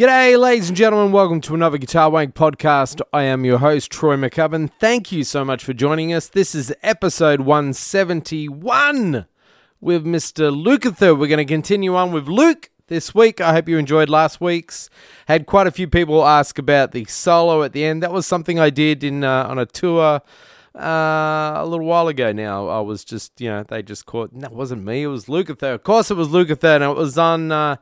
G'day, ladies and gentlemen. Welcome to another Guitar Wank podcast. I am your host, Troy McCubbin. Thank you so much for joining us. This is episode 171 with Mr. Lukather. We're going to continue on with Luke this week. I hope you enjoyed last week's. Had quite a few people ask about the solo at the end. That was something I did in uh, on a tour uh, a little while ago now. I was just, you know, they just caught. No, wasn't me. It was Lukather. Of course, it was Lukather, and it was on. Uh,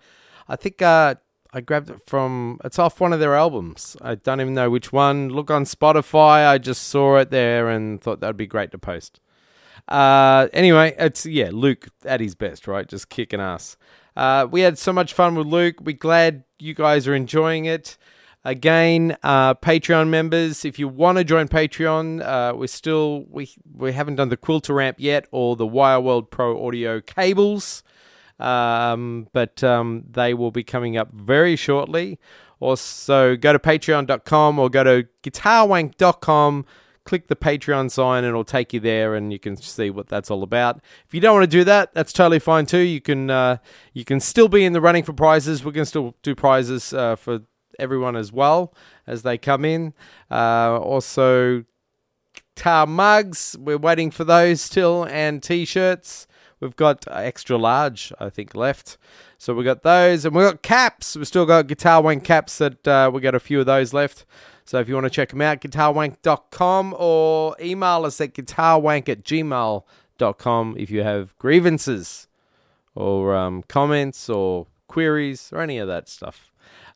I think uh, I grabbed it from. It's off one of their albums. I don't even know which one. Look on Spotify. I just saw it there and thought that'd be great to post. Uh, anyway, it's yeah, Luke at his best, right? Just kicking ass. Uh, we had so much fun with Luke. We're glad you guys are enjoying it. Again, uh, Patreon members, if you want to join Patreon, uh, we're still we we haven't done the Quilter ramp yet or the Wire World Pro audio cables um, but um, they will be coming up very shortly. Also, go to patreon.com or go to guitarwank.com, click the Patreon sign, and it'll take you there, and you can see what that's all about. If you don't want to do that, that's totally fine too. You can uh, you can still be in the running for prizes. We can still do prizes uh, for everyone as well as they come in. Uh, also, guitar mugs. We're waiting for those still, and t-shirts. We've got extra large, I think, left. So we've got those, and we've got caps. We've still got Guitar Wank caps that uh, we got a few of those left. So if you want to check them out, guitarwank.com or email us at guitarwank at gmail.com if you have grievances or um, comments or queries or any of that stuff.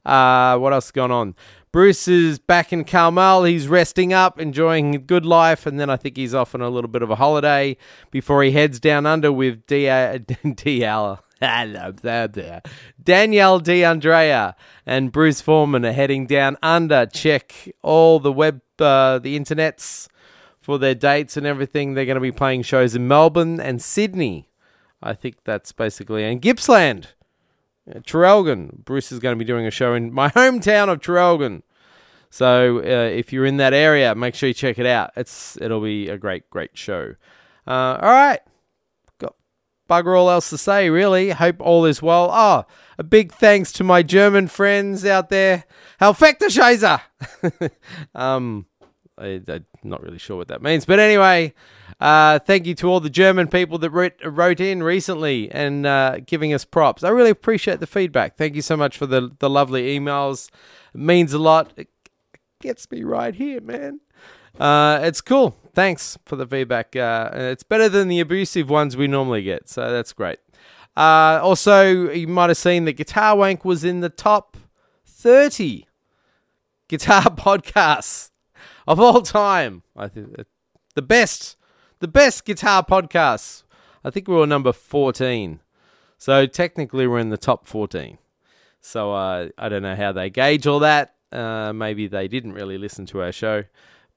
Uh, what else is going on? Bruce is back in Carmel. He's resting up, enjoying a good life, and then I think he's off on a little bit of a holiday before he heads down under with D- DL. Danielle D'Andrea and Bruce Foreman are heading down under. Check all the web, uh, the internets for their dates and everything. They're going to be playing shows in Melbourne and Sydney. I think that's basically and Gippsland. Uh, Traralgon. Bruce is going to be doing a show in my hometown of Traralgon. So uh, if you're in that area, make sure you check it out. It's it'll be a great great show. Uh, all right, got bugger all else to say really. Hope all is well. Oh, a big thanks to my German friends out there. Helfekterscheiser. um, I, I'm not really sure what that means, but anyway. Uh, thank you to all the German people that wrote, wrote in recently and uh, giving us props. I really appreciate the feedback. Thank you so much for the, the lovely emails. It means a lot. It gets me right here, man. Uh, it's cool. Thanks for the feedback. Uh, it's better than the abusive ones we normally get, so that's great. Uh, also, you might have seen that Guitar Wank was in the top 30 guitar podcasts of all time. I think the best the best guitar podcasts. I think we were number 14. So technically we're in the top 14. So uh, I don't know how they gauge all that. Uh, maybe they didn't really listen to our show.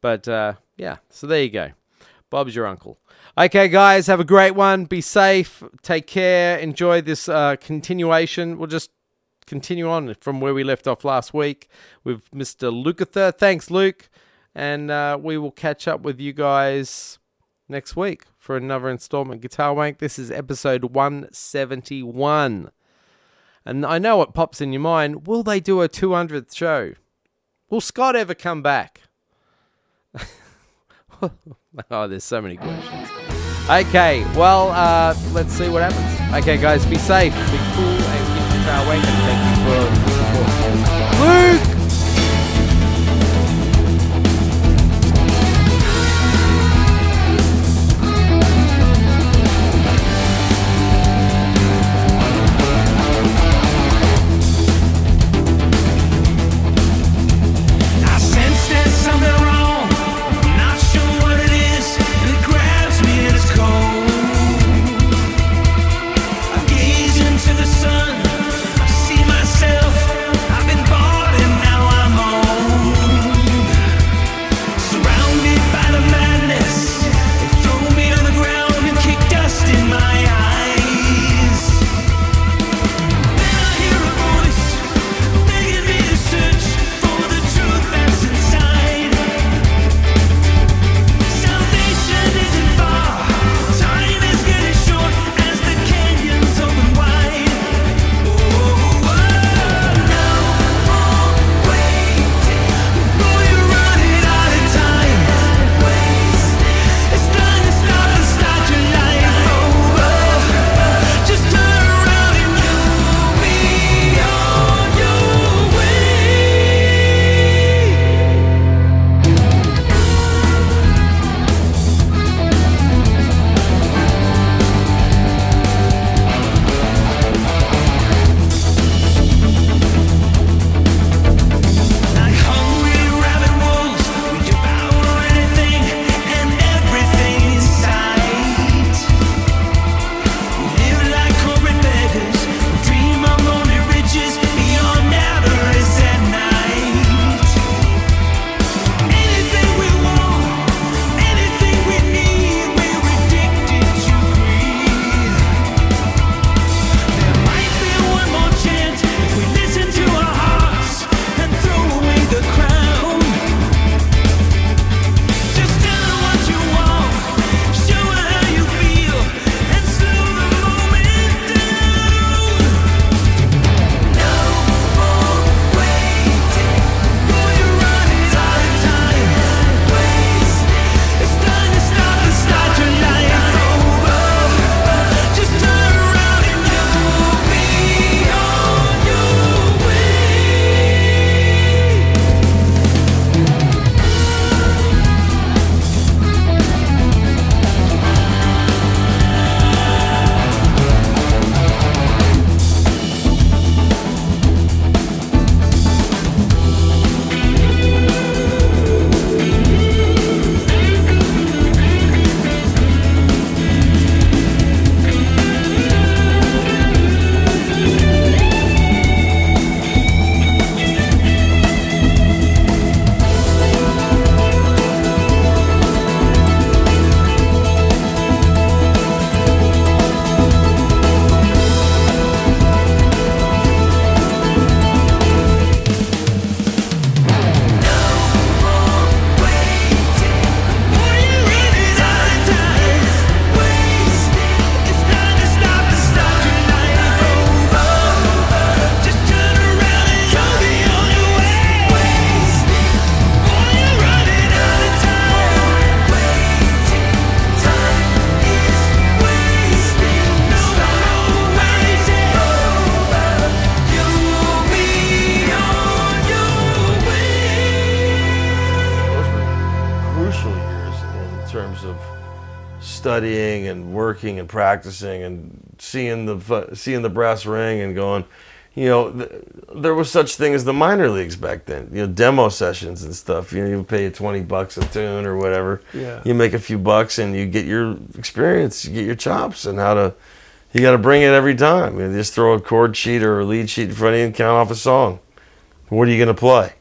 But uh, yeah, so there you go. Bob's your uncle. Okay, guys, have a great one. Be safe. Take care. Enjoy this uh, continuation. We'll just continue on from where we left off last week with Mr. Lukather. Thanks, Luke. And uh, we will catch up with you guys next week for another installment Guitar Wank. This is episode 171. And I know what pops in your mind. Will they do a 200th show? Will Scott ever come back? oh, there's so many questions. Okay, well, uh, let's see what happens. Okay, guys, be safe, be cool, and keep Guitar Wank, and thank you for the support. Luke! Studying and working and practicing and seeing the seeing the brass ring and going, you know, th- there was such thing as the minor leagues back then. You know, demo sessions and stuff. You know, you pay you twenty bucks a tune or whatever. Yeah. You make a few bucks and you get your experience. You get your chops and how to. You got to bring it every time. You just throw a chord sheet or a lead sheet in front of you and count off a song. What are you going to play?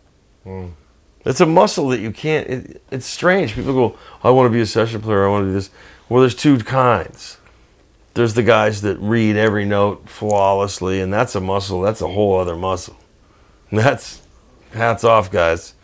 Mm. It's a muscle that you can't. It, it's strange. People go, "I want to be a session player. I want to do this." Well, there's two kinds. There's the guys that read every note flawlessly, and that's a muscle. That's a whole other muscle. And that's hats off, guys.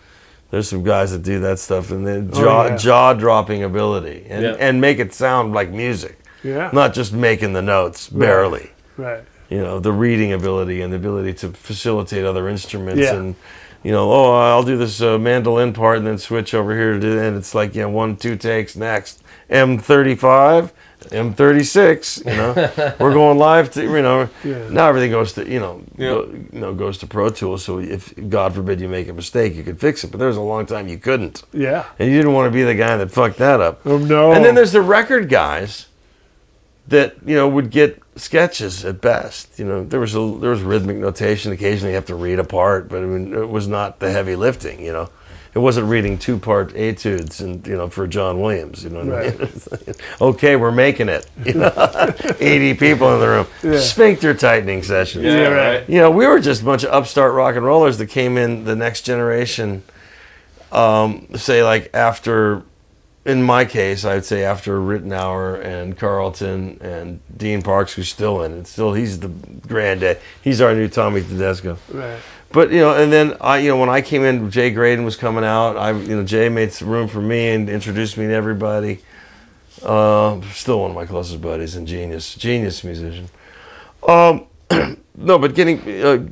There's some guys that do that stuff, and then Oh, jaw yeah. jaw dropping ability, and Yeah. and make it sound like music, Yeah. not just making the notes barely right. you know the reading ability and the ability to facilitate other instruments Yeah. and you know oh i'll do this uh, mandolin part and then switch over here to do and it's like you know one two takes next m35 m36 you know we're going live to you know Yeah. now everything goes to you know Yeah. go, you know goes to pro tools so if god forbid you make a mistake you could fix it but there was a long time you couldn't Yeah. and you didn't want to be the guy that fucked that up Oh no. and then there's the record guys that you know would get sketches at best. You know, there was a there was rhythmic notation. Occasionally, you have to read a part, but I mean, it was not the heavy lifting. You know, it wasn't reading two part etudes and you know for John Williams. You know, what I mean? okay, we're making it. You know, eighty people in the room. Yeah. Sphincter tightening sessions. Yeah, Yeah, right. right. You know, we were just a bunch of upstart rock and rollers that came in the next generation. Um, say like after, in my case, I'd say after Ritenour and Carlton and Dean Parks, who's still in it. Still, he's the granddad. He's our new Tommy Tedesco. Right. But you know, and then I, you know, when I came in, Jay Graydon was coming out. I, you know, Jay made some room for me and introduced me to everybody. Uh, still one of my closest buddies and genius, genius musician. Um, no, but getting uh,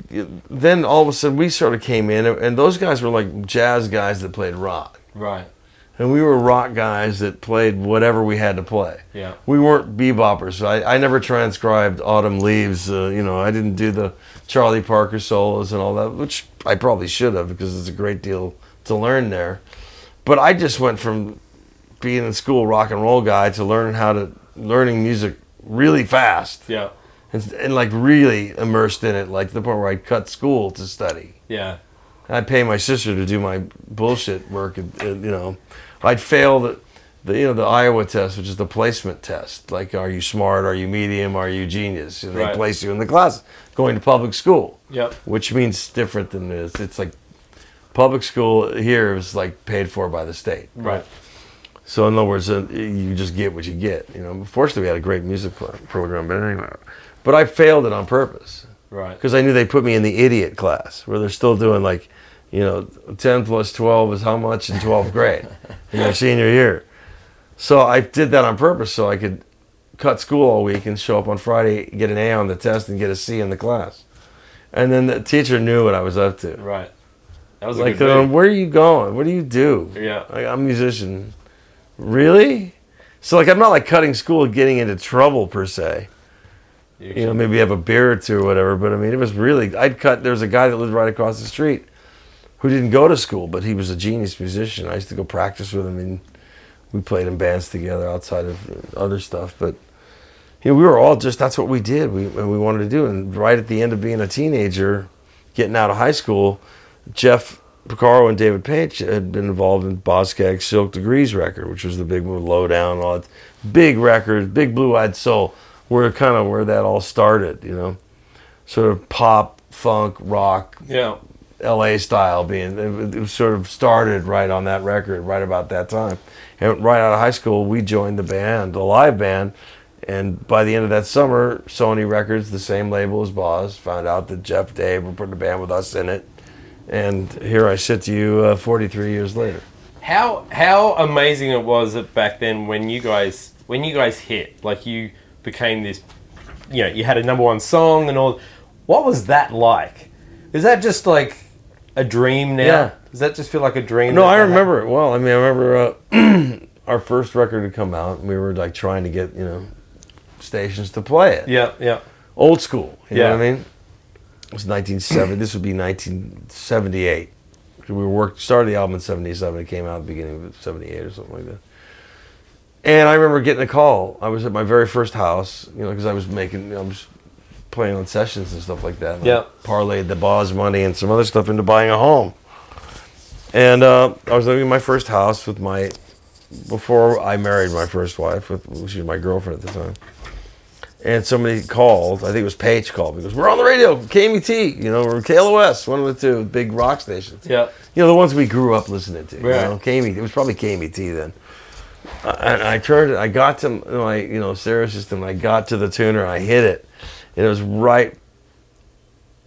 then all of a sudden we sort of came in, and those guys were like jazz guys that played rock, Right. And we were rock guys that played whatever we had to play. Yeah. We weren't beboppers. I, I never transcribed Autumn Leaves. Uh, you know, I didn't do the Charlie Parker solos and all that, which I probably should have because it's a great deal to learn there. But I just went from being in school rock and roll guy to learning how to learning music really fast Yeah. and, and like really immersed in it, like the point where I'd cut school to study. Yeah. I'd pay my sister to do my bullshit work, and, and, you know, I'd fail the, the you know the Iowa test, which is the placement test. Like, are you smart? Are you medium? Are you genius? And they Right. place you in the class. Going to public school, Yep. which means different than this. It's like public school here is like paid for by the state. Right. So in other words, uh, you just get what you get. You know, fortunately we had a great music program, but anyway, but I failed it on purpose Right. because I knew they put me in the idiot class where they're still doing like, you know, 10 plus 12 is how much in 12th grade in their senior year. So I did that on purpose so I could cut school all week and show up on Friday, get an A on the test, and get a C in the class. And then the teacher knew what I was up to. Right. That was Like, uh, where are you going? What do you do? Yeah. Like, I'm a musician. Really? So, like, I'm not like cutting school and getting into trouble per se you know, maybe have a beer or two or whatever. But I mean, it was really, I'd cut, there was a guy that lived right across the street who didn't go to school, but he was a genius musician. I used to go practice with him and we played in bands together outside of other stuff. But, you know, we were all just, that's what we did. We, and we wanted to do. And right at the end of being a teenager, getting out of high school, Jeff Porcaro and David Paich had been involved in Boz Scaggs' Silk Degrees record, which was the big move, Low Down, all that. Big record, big blue eyed soul, where kind of where that all started, you know. Sort of pop, funk, rock, Yeah. LA style being it, sort of started right on that record, right about that time. And right out of high school, we joined the band, the live band. And by the end of that summer, Sony Records, the same label as Boz, found out that Jeff Dave were putting a band with us in it. And here I sit to you uh, 43 years later. How how amazing it was that back then when you guys when you guys hit like you became this you know you had a number one song and all what was that like is that just like a dream now Yeah. does that just feel like a dream No, I remember it well. I mean, I remember uh, our first record had come out, and we were like trying to get you know stations to play it. yeah yeah old school. You Yeah. know what I mean? It was 1970. this would be 1978. We worked started the album in 77. It came out at the beginning of 78 or something like that. And I remember getting a call. I was at my very first house, you know, because I was making, I was playing on sessions and stuff like that. And I Yeah. parlayed the Boz money and some other stuff into buying a home. And uh, I was living in my first house with my, before I married my first wife, with she was my girlfriend at the time. And somebody called, I think it was Paich called me, goes, We're on the radio, KMET, you know, or KLOS, one of the two big rock stations. Yeah. You know, the ones we grew up listening to. Right. You know, KMET, it was probably KMET then. And I turned it, I got to my, you know, stereo system, I got to the tuner, I hit it. And it was right,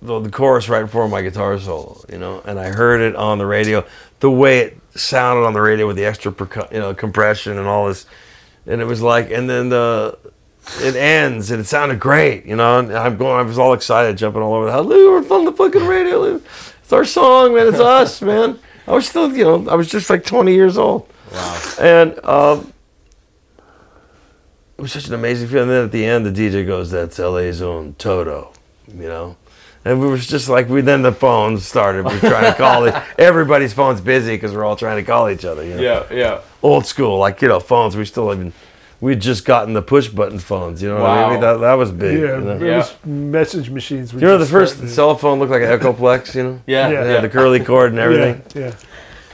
the, the chorus right before my guitar solo, you know, and I heard it on the radio, the way it sounded on the radio with the extra, percu- you know, compression and all this. And it was like, and then the, it ends and it sounded great, you know. And I'm going, I was all excited, jumping all over the house. We're on the fucking radio. It's our song, man. It's us, man. I was still, you know, I was just like 20 years old. Wow. And um, it was such an amazing feeling. And then at the end, the DJ goes, "That's LA's own Toto," you know. And we was just like, we then the phones started. We were trying to call it. Everybody's phone's busy because we're all trying to call each other. You know? Yeah, yeah. Old school, like you know, phones. We still even. We'd just gotten the push button phones. You know what I mean? That, that was big. Yeah, you know? it Yeah. was message machines. You know, the first starting to- cell phone looked like an Echoplex, you know? Yeah, Yeah. yeah. Yeah, the curly cord and everything. Yeah,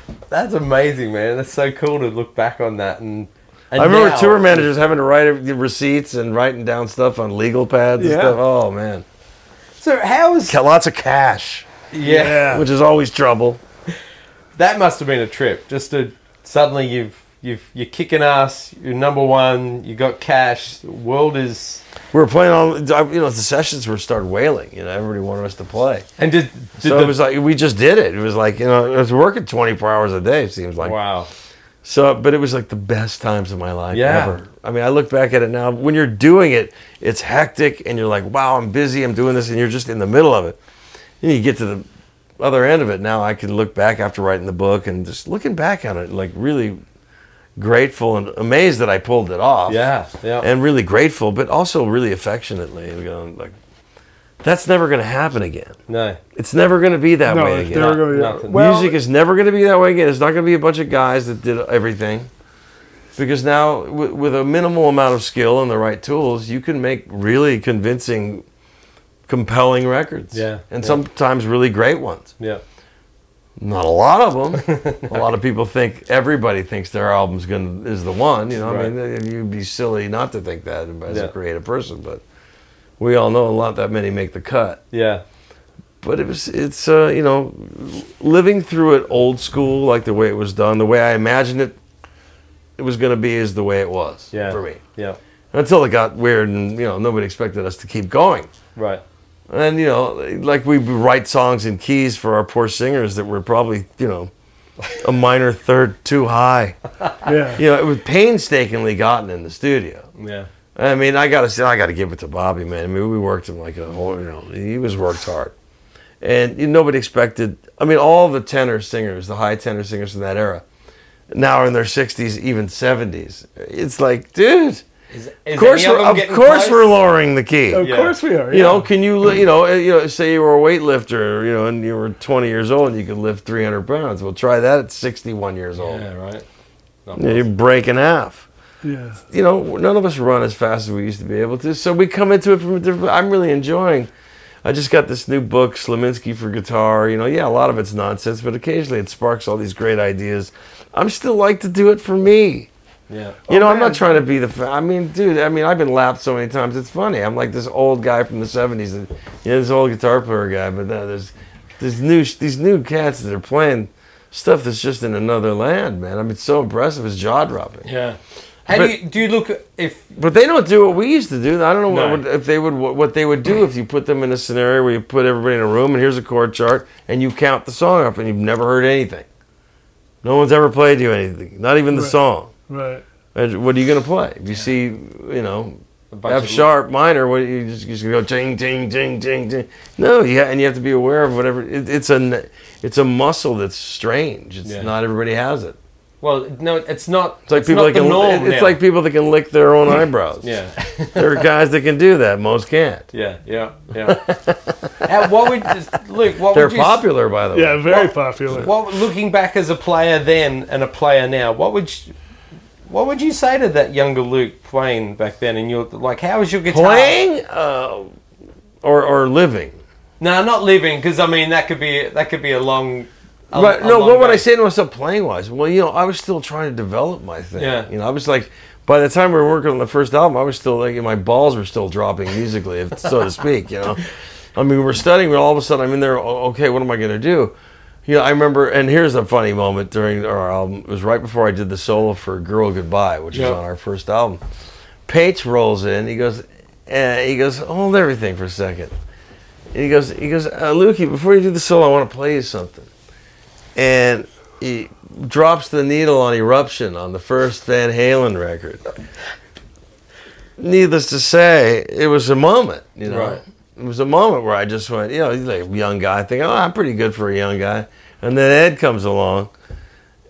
yeah. That's amazing, man. That's so cool to look back on that and. And I remember now- tour managers having to write receipts and writing down stuff on legal pads and stuff. Oh man, So how is Got lots of cash, yeah, Yeah. which is always trouble. that must have been a trip. Just to suddenly you've you've you're kicking ass. You're number one. You got cash. The world is We were playing all, you know, the sessions were started wailing. You know, everybody wanted us to play. and did did So the it was like we just did it. It was like you know, it was working twenty four hours a day. It seems like wow. So, but it was like the best times of my life Yeah. ever. I mean, I look back at it now. When you're doing it, it's hectic, and you're like, "Wow, I'm busy. I'm doing this," and you're just in the middle of it. Then you get to the other end of it. Now I can look back after writing the book and just looking back on it, like really grateful and amazed that I pulled it off. Yeah, yeah. and really grateful, but also really affectionately and going like, "That's never going to happen again. no. It's never going to be that No, way again." they were going Nothing. to. Well, Music is never going to be that way again. It's not going to be a bunch of guys that did everything. Because now, w- with a minimal amount of skill and the right tools, you can make really convincing, compelling records. Yeah, And yeah. sometimes really great ones. Yeah. Not a lot of them. a lot of people think everybody thinks their album's going is the one. You know, I mean, you'd be silly not to think that as Yeah. a creative person. But we all know not that many make the cut Yeah. but it was it's uh, you know living through it old school like the way it was done the way i imagined it it was going to be is the way it was Yeah. for me Yeah. until it got weird and you know nobody expected us to keep going Right. and you know like we write songs in keys for our poor singers that were probably you know a minor third too high yeah. you know it was painstakingly gotten in the studio Yeah. I mean, I gotta say, I gotta give it to Bobby, man. I mean, we worked him like a whole, you know, he was worked hard, and you know, nobody expected. I mean, all the tenor singers, the high tenor singers in that era, now are in their sixties, even seventies. It's like, dude, Is, of course, we're, of course, we're lowering the key. Of Yeah. course we are. You know, can you, you know, you know, say you were a weightlifter, you know, and you were 20 years old and you could lift 300 pounds. Well, try that at 61 years old. Yeah. Right. Not You know, you break in half. Yeah. you know, none of us run as fast as we used to be able to. So we come into it from a different. I'm really enjoying. I just got this new book, Slonimsky for guitar. You know, yeah, a lot of it's nonsense, but occasionally it sparks all these great ideas. I'm still like to do it for me. Yeah. You know, oh, I'm not trying to be the. fa- I mean, dude. I mean, I've been lapped so many times. It's funny. I'm like this old guy from the '70s, and you know, this old guitar player guy. But now there's there's new these new cats that are playing stuff that's just in another land, man. I mean, it's so impressive. It's jaw dropping. Yeah. How But- do you do you look if But they don't do what we used to do. I don't know No. what if they would what they would do if you put them in a scenario where you put everybody in a room and here's a chord chart and you count the song up and you've never heard anything. No one's ever played you anything, not even the Right. song. Right. And what are you going to play? If you see, you know, F of- sharp minor, what you just, you just go ting ting ting ting ting. No, you ha- and you have to be aware of whatever. It, it's a n- it's a muscle that's strange. It's Yeah. not everybody has it. Well, no, it's not. It's like people not that can. norm it's now. like people that can lick their own eyebrows. Yeah. there are guys that can do that. Most can't. yeah. Yeah. Yeah. How- what would Luke? What They're would you? popular, by the way. Yeah. Very What- popular. What looking back as a player then and a player now? What would you, What would you say to that younger Luke playing back then? And you're like, how was your guitar? Playing uh, or or living. No, not living, because I mean that could be that could be a long. A, But no, what would I say to myself playing wise? Well, you know, I was still trying to develop my thing. Yeah. You know, I was like, by the time we were working on the first album, I was still like, my balls were still dropping musically, if, so to speak. You know, I mean, we're studying, but all of a sudden I'm in there. "Oh, Okay, what am I going to do? You know, I remember, and here's a funny moment during our album. It was right before I did the solo for "Girl Goodbye," which Yeah. is on our first album. Paich rolls in. He goes, uh, he goes, hold everything for a second. And he goes, he goes, uh, Lukey, before you do the solo, I want to play you something. And he drops the needle on Eruption on the first Van Halen record. Needless to say, it was a moment, you know. Right. It was a moment where I just went, you know, he's like a young guy, thinking, oh, I'm pretty good for a young guy. And then Ed comes along,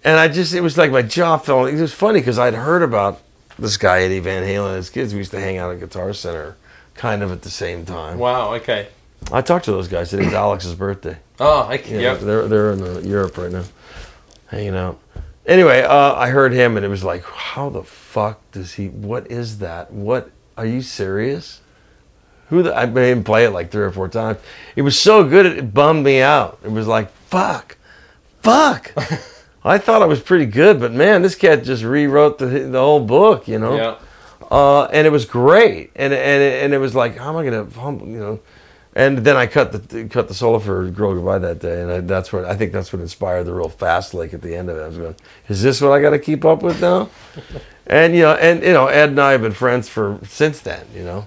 and I just, it was like my jaw fell. It was funny because I'd heard about this guy, Eddie Van Halen, and his kids. We used to hang out at Guitar Center kind of at the same time. Wow. Okay. I talked to those guys. Today's Alex's birthday. Oh, okay. Yeah, Yep. they're they're in uh, Europe right now, hanging out. Anyway, uh, I heard him, and it was like, how the fuck does he? What is that? What are you serious? Who the, I made him play it like three or four times. It was so good, it, it bummed me out. It was like, fuck, fuck. I thought I was pretty good, but man, this cat just rewrote the the whole book, you know. Yeah. Uh, and it was great, and and and it was like, how am I gonna, you know? And then I cut the cut the solo for "Girl Goodbye" that day, and I, that's what I think that's what inspired the real fast lick at the end of it. I was going, "Is this what I got to keep up with now?" and you know, and you know, Ed and I have been friends for since then. You know,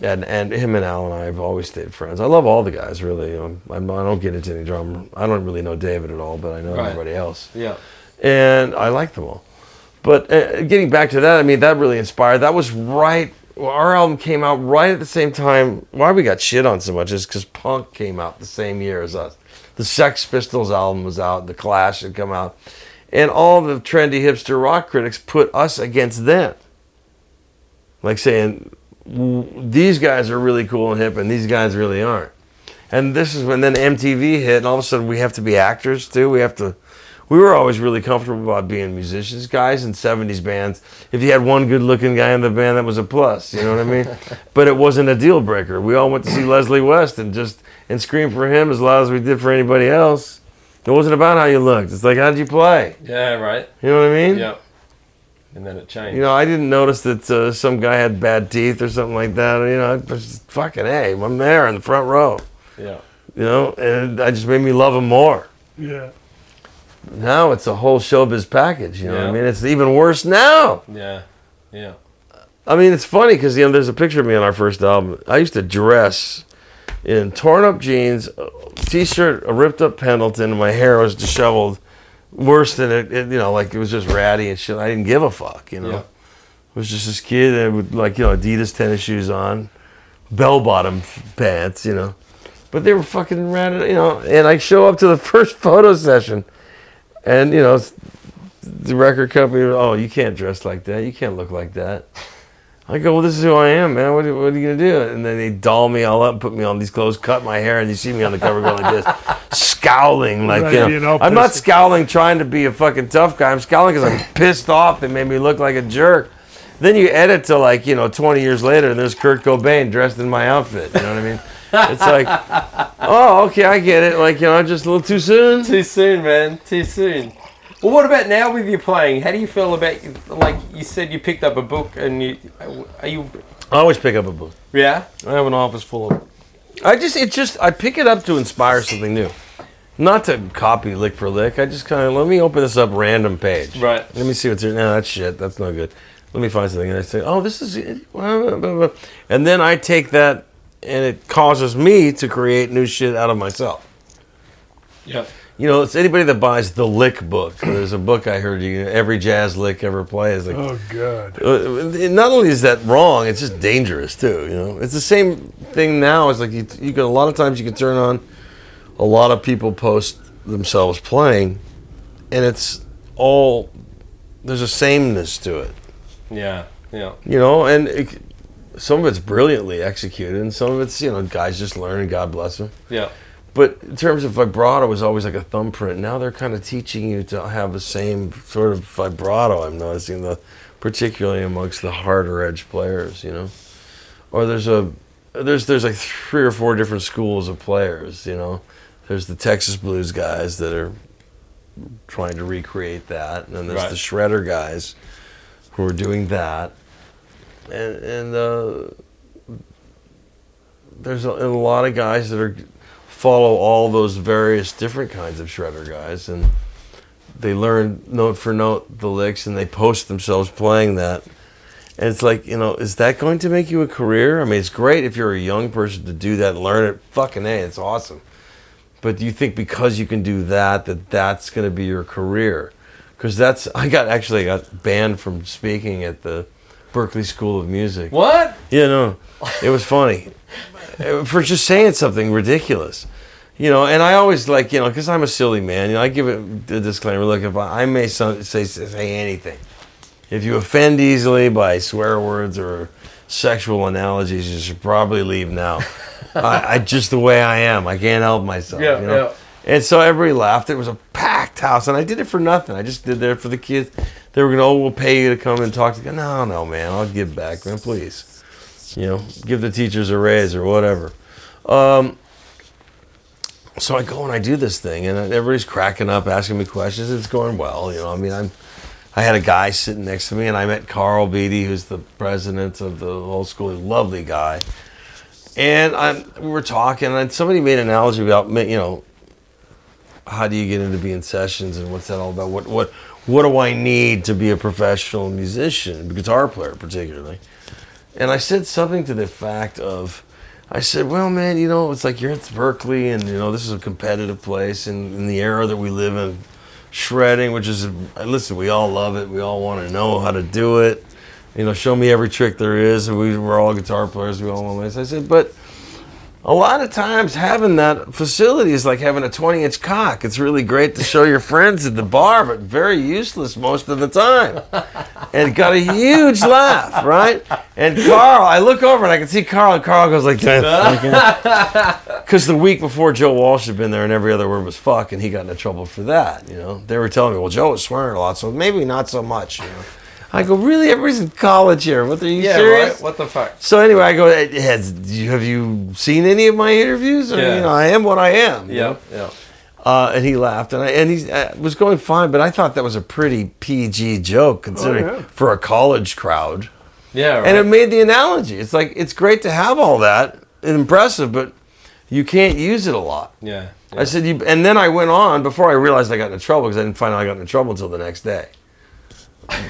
and and him and Al and I have always stayed friends. I love all the guys, really. You know, I'm, I don't get into any drummer. I don't really know David at all, but I know Right. everybody else Yeah. and I like them all. But uh, getting back to that, I mean, that really inspired. That was right. Well, our album came out right at the same time. Why we got shit on so much is because punk came out the same year as us. The Sex Pistols album was out. The Clash had come out, and all the trendy hipster rock critics put us against them. Like saying, these guys are really cool and hip, and these guys really aren't. And this is when then MTV hit, and all of a sudden we have to be actors too. We have to. We were always really comfortable about being musicians, guys in '70s bands. If you had one good-looking guy in the band, that was a plus. You know what I mean? but it wasn't a deal breaker. We all went to see Leslie West and just and screamed for him as loud as we did for anybody else. It wasn't about how you looked. It's like how did you play? Yeah. Right. You know what I mean? Yeah. And then it changed. You know, I didn't notice that uh, some guy had bad teeth or something like that. You know, I was just fucking hey, I'm there in the front row. yeah. You know, and I just made me love him more. Yeah. Now it's a whole showbiz package. You know what I mean? It's even worse now. Yeah. Yeah. I mean, it's funny because you know, there's a picture of me on our first album. I used to dress in torn up jeans, a t-shirt, a ripped up Pendleton, and my hair was disheveled, worse than it, it. You know, like it was just ratty and shit. I didn't give a fuck. You know, Yeah. it was just this kid that would like you know Adidas tennis shoes on, bell bottom pants. You know, but they were fucking ratted. You know, and I show up to the first photo session, and you know. The record company, oh, you can't dress like that. You can't look like that. I go, well, this is who I am, man. What, are- what are you gonna do? And then they doll me all up, put me on these clothes, cut my hair, and you see me on the cover going like this, scowling like you know. you know, I'm not scowling trying to be a fucking tough guy. I'm scowling because I'm pissed off. They made me look like a jerk. Then you edit to like you know 20 years later, and there's Kurt Cobain dressed in my outfit. You know what I mean? It's like, oh, okay, I get it. Like you know, just a little too soon. Too soon, man. Too soon. Well, what about now with your playing? How do you feel about like you said you picked up a book and you are you I always pick up a book. yeah I have an office full of. I just it just I pick it up to inspire something new, not to copy lick for lick. I just kind of let me open this up random page. Right. Let me see what's here. No, that's shit. That's no good. Let me find something. And I say, oh, this is uh, it. Blah. And then I take that, and it causes me to create new shit out of myself. yeah You know, it's anybody that buys the lick book. There's a book I heard you. Every jazz lick ever play is like Oh God. uh, not only is that wrong, it's just dangerous too. You know, it's the same thing now. It's like you, you can a lot of times you can turn on a lot of people post themselves playing, and it's all there's a sameness to it. yeah yeah You know, and it, some of it's brilliantly executed, and some of it's you know guys just learning. God bless them. yeah But in terms of vibrato, it was always like a thumbprint. Now they're kind of teaching you to have the same sort of vibrato. I'm noticing the, particularly amongst the harder edge players, you know. Or there's a, there's there's like three or four different schools of players, you know. There's the Texas blues guys that are trying to recreate that, and then there's Right. the shredder guys who are doing that, and and uh, there's a, a lot of guys that are follow all those various different kinds of shredder guys, and they learn note for note the licks, and they post themselves playing that. And it's like, you know, is that going to make you a career? I mean, it's great if you're a young person to do that learn it. Fucking A, it's awesome. But do you think because you can do that, that that's going to be your career? Because that's, I got actually got banned from speaking at the Berklee School of Music. What? Yeah, no, it was funny for just saying something ridiculous. You know, and I always like, you know, because I'm a silly man, you know, I give it the disclaimer look, if I, I may some, say, say anything, if you offend easily by swear words or sexual analogies, you should probably leave now. I, I just the way I am, I can't help myself. Yeah, you know? yeah. And so everybody laughed. It was a packed house, and I did it for nothing. I just did it for the kids. They were gonna, oh, we'll pay you to come and talk to you. No, no, man, I'll give back, man, please. You know, give the teachers a raise or whatever. Um, so I go and I do this thing, and everybody's cracking up, asking me questions. It's going well, you know. I mean, I'm. I had a guy sitting next to me, and I met Carl Beatty, who's the president of the old school, lovely guy. And I'm, we were talking, and somebody made an analogy about, you know, how do you get into being sessions, and what's that all about? What what what do I need to be a professional musician, guitar player particularly? And I said something to the fact of, I said, well, man, you know, it's like you're at Berklee, and you know, this is a competitive place, and in the era that we live in, shredding, which is, listen, we all love it. We all want to know how to do it. You know, show me every trick there is. And we, we're all guitar players. We all want this. I said, but a lot of times having that facility is like having a 20 inch cock. It's really great to show your friends at the bar, but very useless most of the time. And got a huge laugh, right? And Carl, I look over and I can see Carl, and Carl goes like that. Because the week before Joe Walsh had been there and every other word was fuck, and he got into trouble for that, you know? They were telling me, well, Joe was swearing a lot, so maybe not so much, you know? I go, really? Everybody's in college here. What are you Yeah, serious? right? What the fuck? So anyway, I go. "Eh, Has have you seen any of my interviews? Or, Yeah. you know, I am what I am. Yeah, yeah. Uh, and he laughed, and I and he uh, was going fine, but I thought that was a pretty PG joke considering Oh, yeah. for a college crowd. Yeah, right. And it made the analogy. It's like it's great to have all that, and impressive, but you can't use it a lot. yeah. I said, you, and then I went on before I realized I got into trouble because I didn't find out I got into trouble until the next day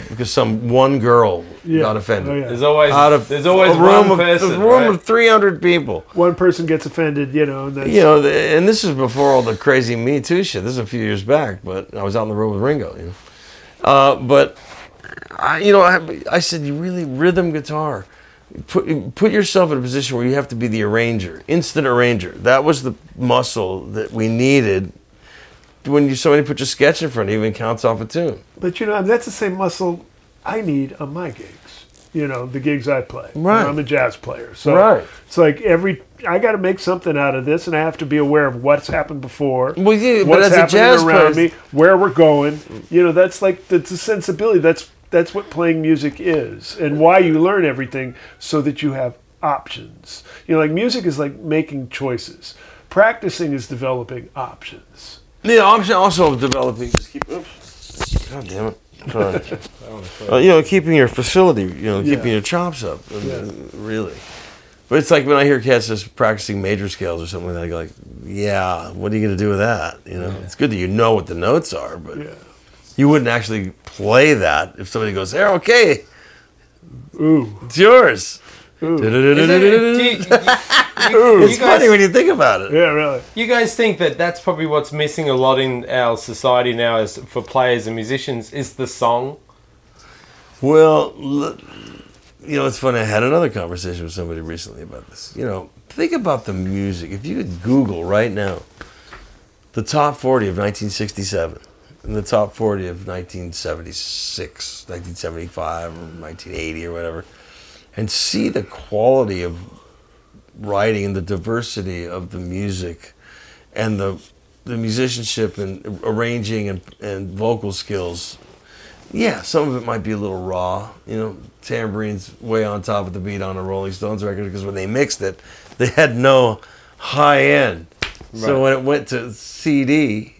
because some one girl Yeah. got offended Oh, yeah. There's always out of there's always a room one of, person, a room right? of 300 people. One person gets offended, you know, and that's, You know, and this is before all the crazy Me Too shit. This is a few years back, but I was out on the road with Ringo. You know, uh, but I, you know, I, I said, you really rhythm guitar. Put put yourself in a position where you have to be the arranger, instant arranger. That was the muscle that we needed when you somebody put your sketch in front of you and counts off a tune. But you know, that's the same muscle I need on my gigs. You know, the gigs I play. Right. I'm a jazz player, so Right. it's like every I got to make something out of this, and I have to be aware of what's happened before. Well, yeah, but what's as a happening jazz around player- me, where we're going. You know, that's like that's a sensibility. That's that's what playing music is, and why you learn everything so that you have options. You know, like music is like making choices. Practicing is developing options. The option also of developing. Just keep. Oops. God damn it. Sorry. Uh, you know, keeping your facility, you know, keeping Yeah. your chops up. uh, Yeah. Really. But it's like when I hear cats just practicing major scales or something like that, I go like, yeah, what are you going to do with that? You know, it's good that you know what the notes are, but Yeah. you wouldn't actually play that if somebody goes, there, okay, Ooh. it's yours. Ooh. It's funny guys, when you think about it. Yeah, really. you guys think that that's probably what's missing a lot in our society now, is for players and musicians, is the song. Well, you know, it's funny. I had another conversation with somebody recently about this. You know, think about the music. If you could Google right now the top 40 of 1967 and the top 40 of 1976, 1975, or 1980, or whatever, and see the quality of writing and the diversity of the music and the the musicianship and arranging and, and vocal skills. Yeah, some of it might be a little raw. You know, tambourines way on top of the beat on a Rolling Stones record because when they mixed it, they had no high end. So when it went to CD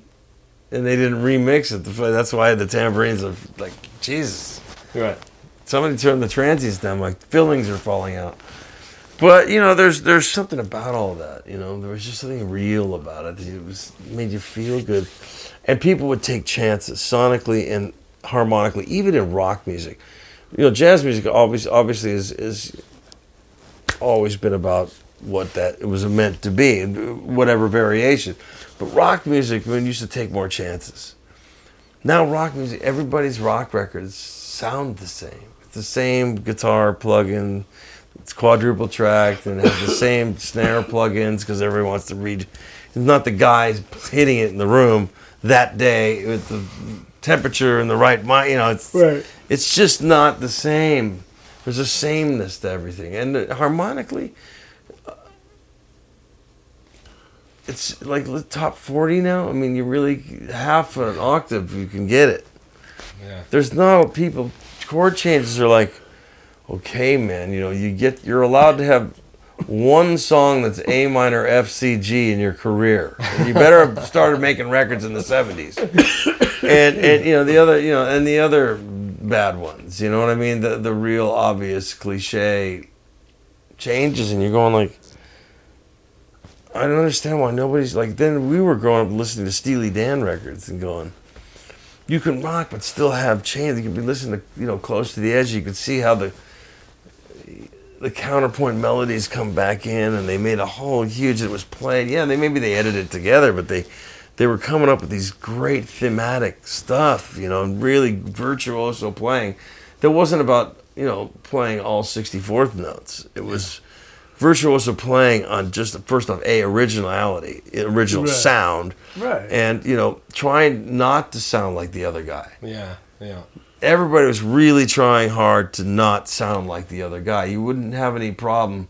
and they didn't remix it, that's why the tambourines are like Jesus. Right. Somebody turned the transients down. My fillings are falling out. But you know, there's there's something about all that. You know, there was just something real about it. It was made you feel good, and people would take chances sonically and harmonically, even in rock music. You know, jazz music obviously obviously is is always been about what that it was meant to be, whatever variation. But rock music, we used to take more chances. Now rock music, everybody's rock records sound the same. It's the same guitar plug-in. It's quadruple tracked and has the same snare plugins because everyone wants to read. It's not the guys hitting it in the room that day with the temperature and the right mic. You know, it's Right. it's just not the same. There's a sameness to everything, and uh, harmonically, uh, it's like the top forty now. I mean, you really half an octave you can get it. Yeah. There's not people chord changes are like, okay, man. You know, you get you're allowed to have one song that's A minor F C G in your career. You better have started making records in the '70s. And and you know the other you know and the other bad ones. You know what I mean? The the real obvious cliche changes, and you're going like. I don't understand why nobody's like. Then we were growing up listening to Steely Dan records and going, you can rock but still have chains. You can be listening to you know close to the edge. You can see how the the counterpoint melodies come back in, and they made a whole huge. It was played. Yeah, they maybe they edited it together, but they they were coming up with these great thematic stuff. You know, and really virtuoso playing. That wasn't about you know playing all sixty fourth notes. It was virtuoso playing on just first off a originality, original Right. sound Right. and you know trying not to sound like the other guy Yeah. Yeah. Everybody was really trying hard to not sound like the other guy. You wouldn't have any problem.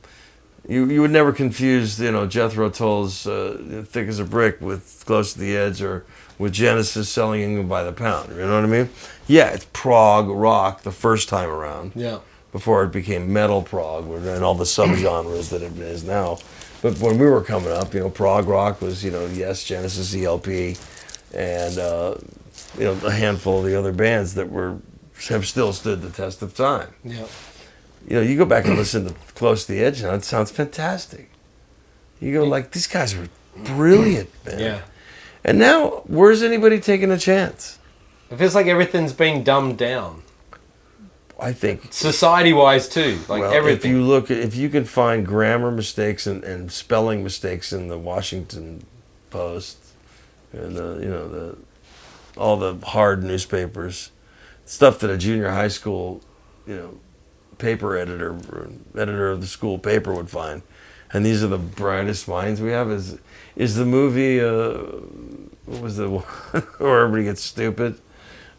You you would never confuse you know jethro tull's uh, thick as a brick with close to the edge or with genesis selling England by the pound. You know what i mean? Yeah it's prog rock the first time around. Yeah. before it became metal prog and all the subgenres that it is now. But when we were coming up, you know, prog rock was, you know, yes, Genesis, ELP, and uh, you know a handful of the other bands that were have still stood the test of time. Yeah. You know, you go back and listen to Close to the Edge now, it sounds fantastic. You go like these guys were brilliant, man. Yeah. And now, where's anybody taking a chance? It feels like everything's been dumbed down. I think Society wise too. Like well, everything. If you look, if you can find grammar mistakes and, and spelling mistakes in the Washington Post and the you know the all the hard newspapers, stuff that a junior high school you know paper editor or editor of the school paper would find, and these are the brightest minds we have. Is is the movie? Uh, what was the where everybody gets stupid?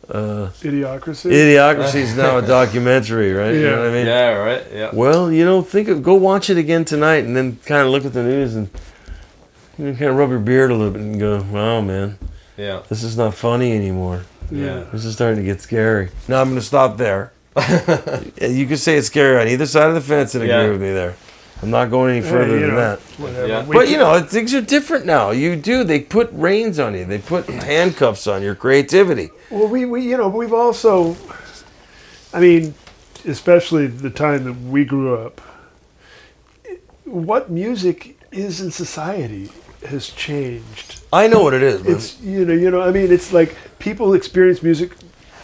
Uh, Idiocracy. Idiocracy is now a documentary, right? You know Yeah. what I mean? yeah, right. Yeah. Well, you know, think of go watch it again tonight, and then kind of look at the news and you kind of rub your beard a little bit and go, "Wow, man, Yeah. this is not funny anymore. Yeah. This is starting to get scary." Now I'm going to stop there. you can say it's scary on either side of the fence and agree Yeah. with me there. I'm not going any further you than know, that. Whatever. Yeah. But you know, things are different now. You do. They put reins on you. They put handcuffs on your creativity. Well, we, we you know we've also, I mean, especially the time that we grew up. What music is in society has changed. I know what it is. Man. It's you know you know I mean it's like people experience music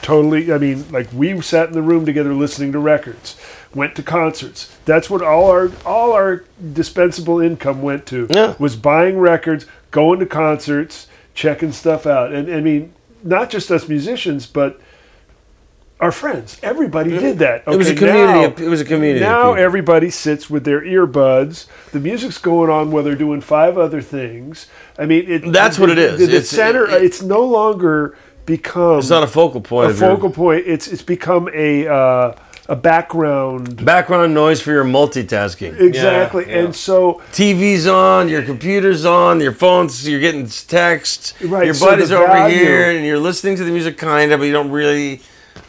totally. I mean like we sat in the room together listening to records, went to concerts. That's what all our all our dispensable income went to. Yeah. Was buying records, going to concerts, checking stuff out, and I mean not just us musicians, but our friends. Everybody did that. It was a community now- it was a community Now everybody sits with their earbuds. The music's going on while they're doing five other things. I mean, it, That's what it is. The, the It's- center. it- it's no longer become it's not a focal point. a of your- focal point. It's it's become a uh, a background. Background noise for your multitasking. Exactly, yeah. and so TV's on, your computer's on, your phone's, you're getting text. Right, Your so buddy's the over value- here, and you're listening to the music kind of, but you don't really.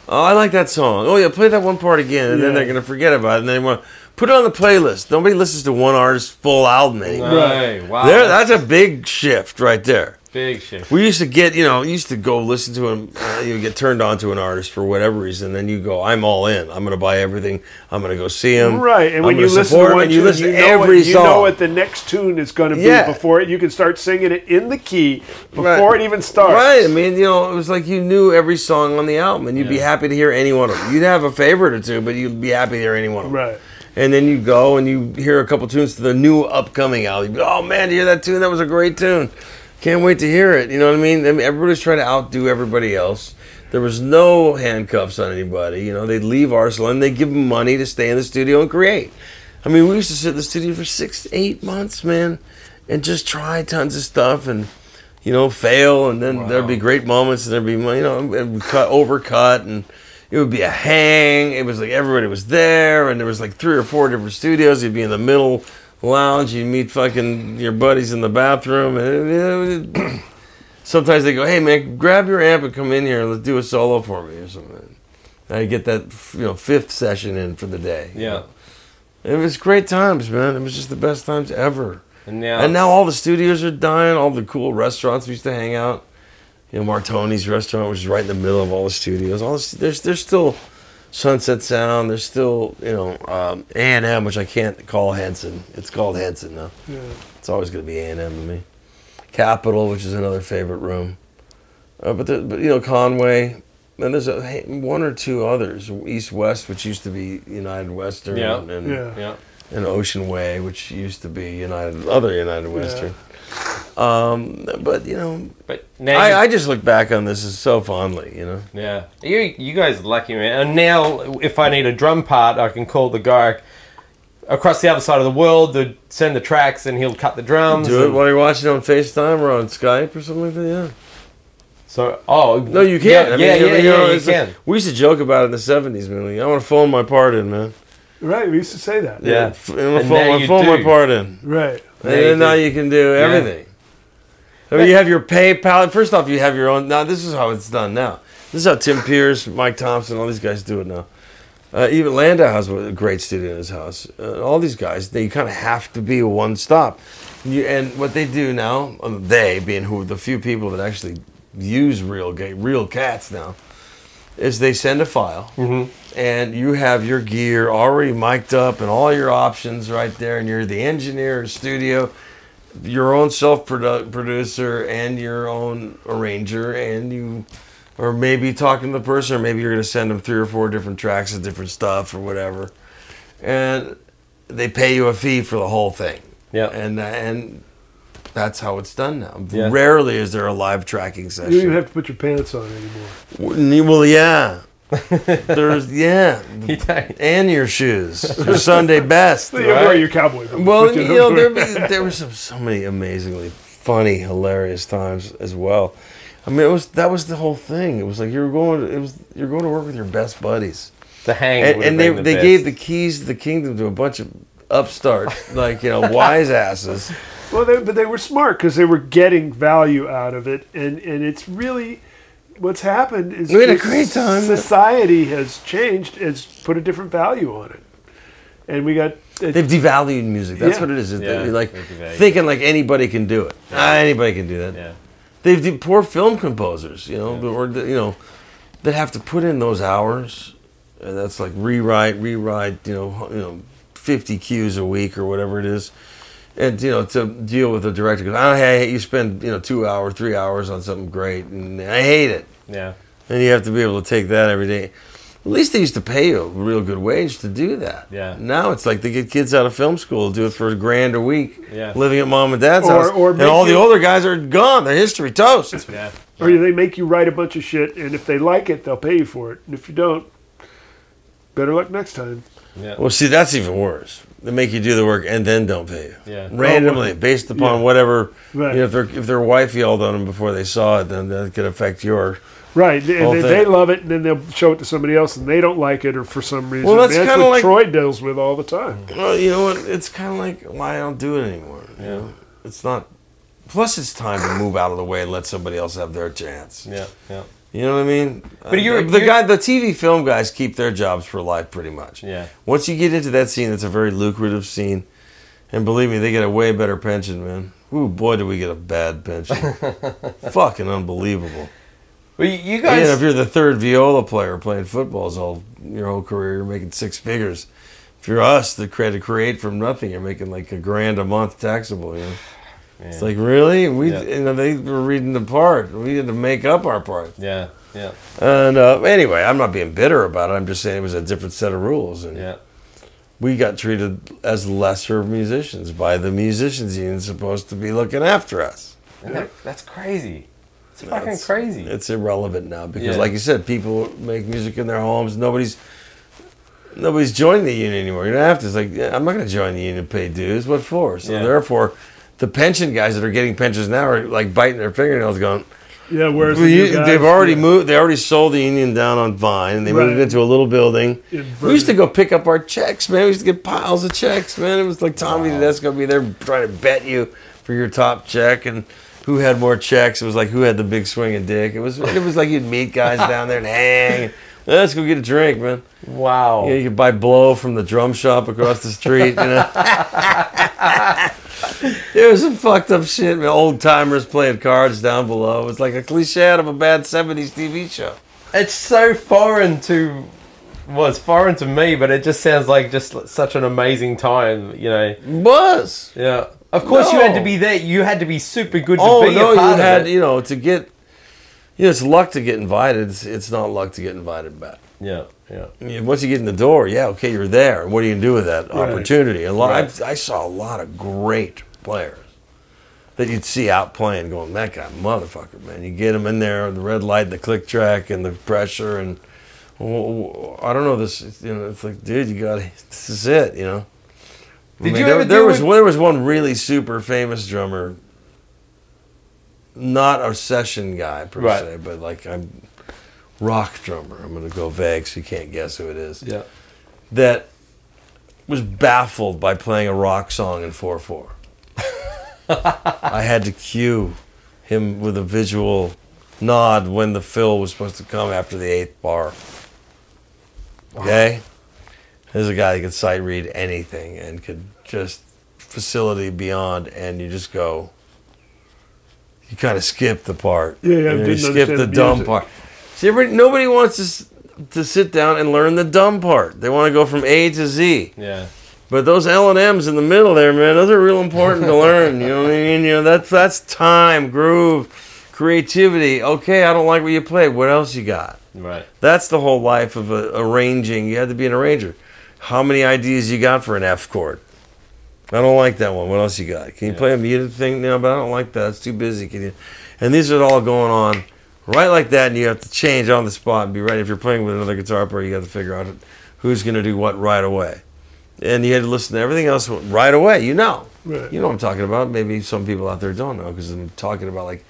Oh, I like that song. Oh yeah, play that one part again, and then they're gonna forget about it, and they want to put it on the playlist. Nobody listens to one artist's full album anymore. Right. Wow. There, that's a big shift right there. Big shift. We used to get, you know, used to go listen to him. Uh, you get turned on to an artist for whatever reason, then you go, "I'm all in. I'm going to buy everything. I'm going to go see him." right, and I'm when you listen to him," one and you tune, listen to know every what, you song. know what the next tune is going to be Yeah. before it. You can start singing it in the key before Right. it even starts. Right. I mean, you know, it was like you knew every song on the album, and you'd be happy to hear any one of them. You'd have a favorite or two, but you'd be happy to hear any one of them. Right. And then you go and you hear a couple tunes to the new upcoming album. You go, oh man, do you hear that tune? That was a great tune. Can't wait to hear it. You know what I mean? I mean everybody's trying to outdo everybody else. There was no handcuffs on anybody. You know, they'd leave Arsenal and they'd give them money to stay in the studio and create. I mean, we used to sit in the studio for six, eight months, man, and just try tons of stuff and, you know, fail. And then there'd be great moments and there'd be, you know, cut, overcut and it would be a hang. It was like everybody was there and there was like three or four different studios. You'd be in the middle lounge. You'd meet fucking your buddies in the bathroom. And it- it- sometimes they go, hey, man, grab your amp and come in here let's do a solo for me or something. Now you get that, you know, fifth session in for the day. Yeah. It was great times, man. It was just the best times ever. And now. And now all the studios are dying. All the cool restaurants we used to hang out. You know, Martoni's restaurant, which is right in the middle of all the studios. All this, there's there's still Sunset Sound. There's still you know um, A and M, which I can't call Henson. It's called Henson now. Yeah. It's always going to be A and M to me. Capitol, which is another favorite room. Uh, but the, but you know Conway. And there's a, one or two others. East West, which used to be United Western, Yeah. and, Yeah. yeah. And Ocean Way, which used to be United, other United Western. Um, but you know, But now. you- I, I just look back on this as so fondly. You know, Yeah, you you guys are lucky, man. And now, if I need a drum part, I can call the guy across the other side of the world to send the tracks, and he'll cut the drums. do it while you're watching on Facetime or on Skype or something like that. Yeah. So, oh No, you can. Yeah, I mean, yeah, you yeah, know, yeah, you can. we used to joke about it in the '70s, man. Like, I want to phone my part in, man. Right. We used to say that. Yeah. F- I want to And phone, now I you do. part in. Right. Now and you then now do. you can do everything. I mean, you have your PayPal. First off, you have your own. Now, this is how it's done now. This is how Tim Pierce, Mike Thompson, all these guys do it now. Uh, even Landau has a great studio in his house. Uh, all these guys, they kind of have to be a one stop. You, and what they do now, uh, they being who the few people that actually use real ga- real cats now, is they send a file, mm-hmm. and you have your gear already mic'd up and all your options right there, and you're the engineer, studio, your own self producer, and your own arranger, and you, or maybe talking to the person, or maybe you're going to send them three or four different tracks of different stuff or whatever, and they pay you a fee for the whole thing. Yeah. and and that's how it's done now. Yeah. Rarely is there a live tracking session. You don't even have to put your pants on anymore. Well, yeah. There's yeah, and your shoes. Your Sunday best. So you wear your cowboy boots. Well, you don't know, wear- there, there were some, so many amazingly funny, hilarious times as well. I mean, it was that was the whole thing. It was like you were going. It was you're going to work with your best buddies, The hang. and, and they the they best. gave the keys to the kingdom to a bunch of upstart, like you know, wise asses. Well, they, but they were smart because they were getting value out of it, and and it's really what's happened is We had a great time. Society has changed, has put a different value on it, and we got it, They've devalued music. That's Yeah. what it is. Yeah, They're like thinking like anybody can do it. Ah, anybody can do that. Yeah. They've de- poor film composers, you know, or the- you know, that have to put in those hours, and that's like rewrite, rewrite, you know, you know, fifty cues a week or whatever it is, and you know, to deal with the director goes, oh, hey, you spend you know two hours, three hours on something great, and I hate it, Yeah. and you have to be able to take that every day. At least they used to pay you a real good wage to do that. Yeah. Now it's like they get kids out of film school do it for a grand a week, Yeah. living at mom and dad's Or- house, or and make all the older guys are gone. They're history toast. Yeah. or they make you write a bunch of shit, and if they like it, they'll pay you for it, and if you don't, better luck next time. Yeah. Well, see, that's even worse. They make you do the work and then don't pay you. Yeah. Randomly, based upon Yeah. whatever. Right. You know, if their if their wife yelled on them before they saw it, then that could affect your Right, and Whole they, thing. they love it, and then they'll show it to somebody else, and they don't like it, or for some reason. Well, that's that's kinda what like- Troy deals with all the time. Well, you know what? It's kind of like why I don't do it anymore. You know, it's not. Plus, it's time to move out of the way and let somebody else have their chance. Yeah, yeah, You know what I mean? But uh, you're- the you're- guy, the TV film guys keep their jobs for life, pretty much. yeah. Once you get into that scene, it's a very lucrative scene, and believe me, they get a way better pension, man. Ooh, boy, do we get a bad pension! Fucking unbelievable. Well, you, you Yeah, if you're the third viola player playing footballs all your whole career, you're making six figures. If you're us, the credit create from nothing, you're making like a grand a month taxable. You know, it's like really we, Yeah. you know, they were reading the part. We had to make up our part. yeah, yeah, And uh, anyway, I'm not being bitter about it. I'm just saying it was a different set of rules, and yeah. we got treated as lesser musicians by the musicians union supposed to be looking after us. That- that's crazy. It's fucking It's- crazy. It's irrelevant now because, Yeah. like you said, people make music in their homes. Nobody's nobody's joining the union anymore. You don't have to. It's like yeah, I'm not going to join the union to pay dues. What for? So Yeah. therefore, the pension guys that are getting pensions now are like biting their fingernails, going. Yeah, whereas Well, the guys, they've already yeah, moved. They already sold the union down on Vine, and they moved it into a little building. We used to go pick up our checks, man. We used to get piles of checks, man. It was like Tommy Tedesco be there trying to bet you for your top check and who had more checks. It was like who had the big swinging dick. It was it was like you'd meet guys down there and hang. Let's go get a drink, man. wow. Yeah, you could buy blow from the drum shop across the street. You know, there was some fucked up shit. Old timers playing cards down below. It's like a cliche out of a bad '70s TV show. It's so foreign to. Well, it's foreign to me, but it just sounds like just such an amazing time, you know. Was Yeah. Of course, you had to No. be there. You had to be super good to Oh be no, a you part had of it. you know to get. You know, it's luck to get invited. It's, it's not luck to get invited back. Yeah, yeah. I mean, once you get in the door, yeah, okay, you're there. And what are you gonna do with that opportunity? A lot. I've, I saw a lot of great players that you'd see out playing, going, that guy, motherfucker, man. You get him in there, the red light, the click track, and the pressure, and oh, I don't know this. You know, it's like, dude, you got This is it. You know. I Did mean, you there, ever there was with- there was one really super famous drummer, not a session guy per Right. se, but like I'm rock drummer. I'm gonna go vague so you can't guess who it is. Yeah. That was baffled by playing a rock song in four four. I had to cue him with a visual nod when the fill was supposed to come after the eighth bar. Okay? There's a guy that could sight read anything and could just facility beyond, and you just go. You kind of skip the part. Yeah, yeah, You, know, you skip the the dumb part. See, everybody, nobody wants to to sit down and learn the dumb part. They want to go from A to Z. Yeah. But those L and M's in the middle there, man, those are real important to learn. You know what I mean? You know that's that's time, groove, creativity. Okay, I don't like what you played. What else you got? Right. That's the whole life of a, arranging. You had to be an arranger. How many ideas you got for an F chord? I don't like that one. What else you got? Can you Yeah. play a muted thing now? But I don't like that. It's too busy. Can you? And these are all going on right like that, and you have to change on the spot and be ready. If you're playing with another guitar player, you got to figure out who's going to do what right away. And you had to listen to everything else right away. You know. Right. You know what I'm talking about. Maybe some people out there don't know because I'm talking about like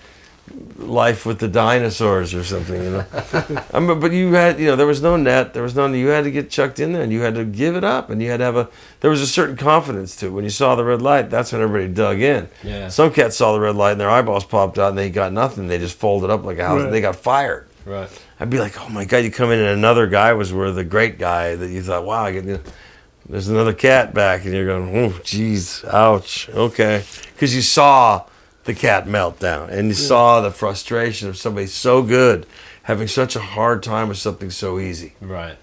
life with the dinosaurs or something, you know. I mean, but you had, you know, there was no net, there was none. You had to get chucked in there, and you had to give it up, and you had to have a. There was a certain confidence to it. When you saw the red light, that's when everybody dug in. Yeah. Some cats saw the red light, and their eyeballs popped out, and they got nothing. They just folded up like a house. Right. They got fired. Right. I'd be like, oh my god, you come in and another guy was where the great guy that you thought, wow, I get, you know, there's another cat back, and you're going, oh, jeez, ouch, okay, because you saw the cat melt down, and you saw the frustration of somebody so good having such a hard time with something so easy, Right.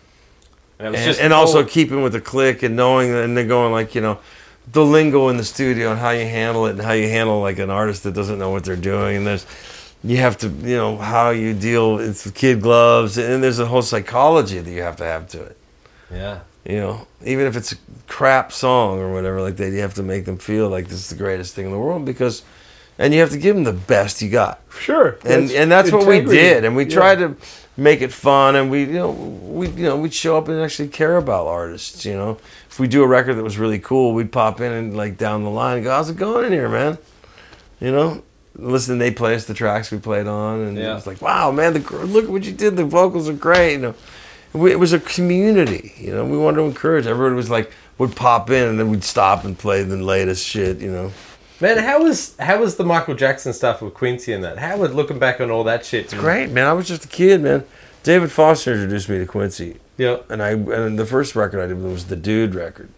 And, and, just and also keeping with the click and knowing, and then going like, you know. The lingo in the studio and how you handle it, and how you handle like an artist that doesn't know what they're doing, and there's you have to, you know, how you deal with kid gloves, and there's a whole psychology that you have to have to it. yeah. You know, even if it's a crap song or whatever like that, you have to make them feel like this is the greatest thing in the world because, and you have to give them the best you got, Sure. and and that's what we did, and we Yeah. tried to make it fun, and we, you know, we, you know, we'd show up and actually care about artists. You know, if we do a record that was really cool, we'd pop in and like down the line go, "How's it going in here, man?" You know, listen, they play us the tracks we played on, and Yeah. it was like, wow, man, the look what you did. The vocals are great. You know, it was a community. You know, we wanted to encourage. Everyone was like would pop in, and then we'd stop and play the latest shit. You know, Man, how was how was the Michael Jackson stuff with Quincy and that? How was looking back on all that shit? great, man. I was just a kid, man. David Foster introduced me to Quincy. Yeah. and I and the first record I did was the Dude record,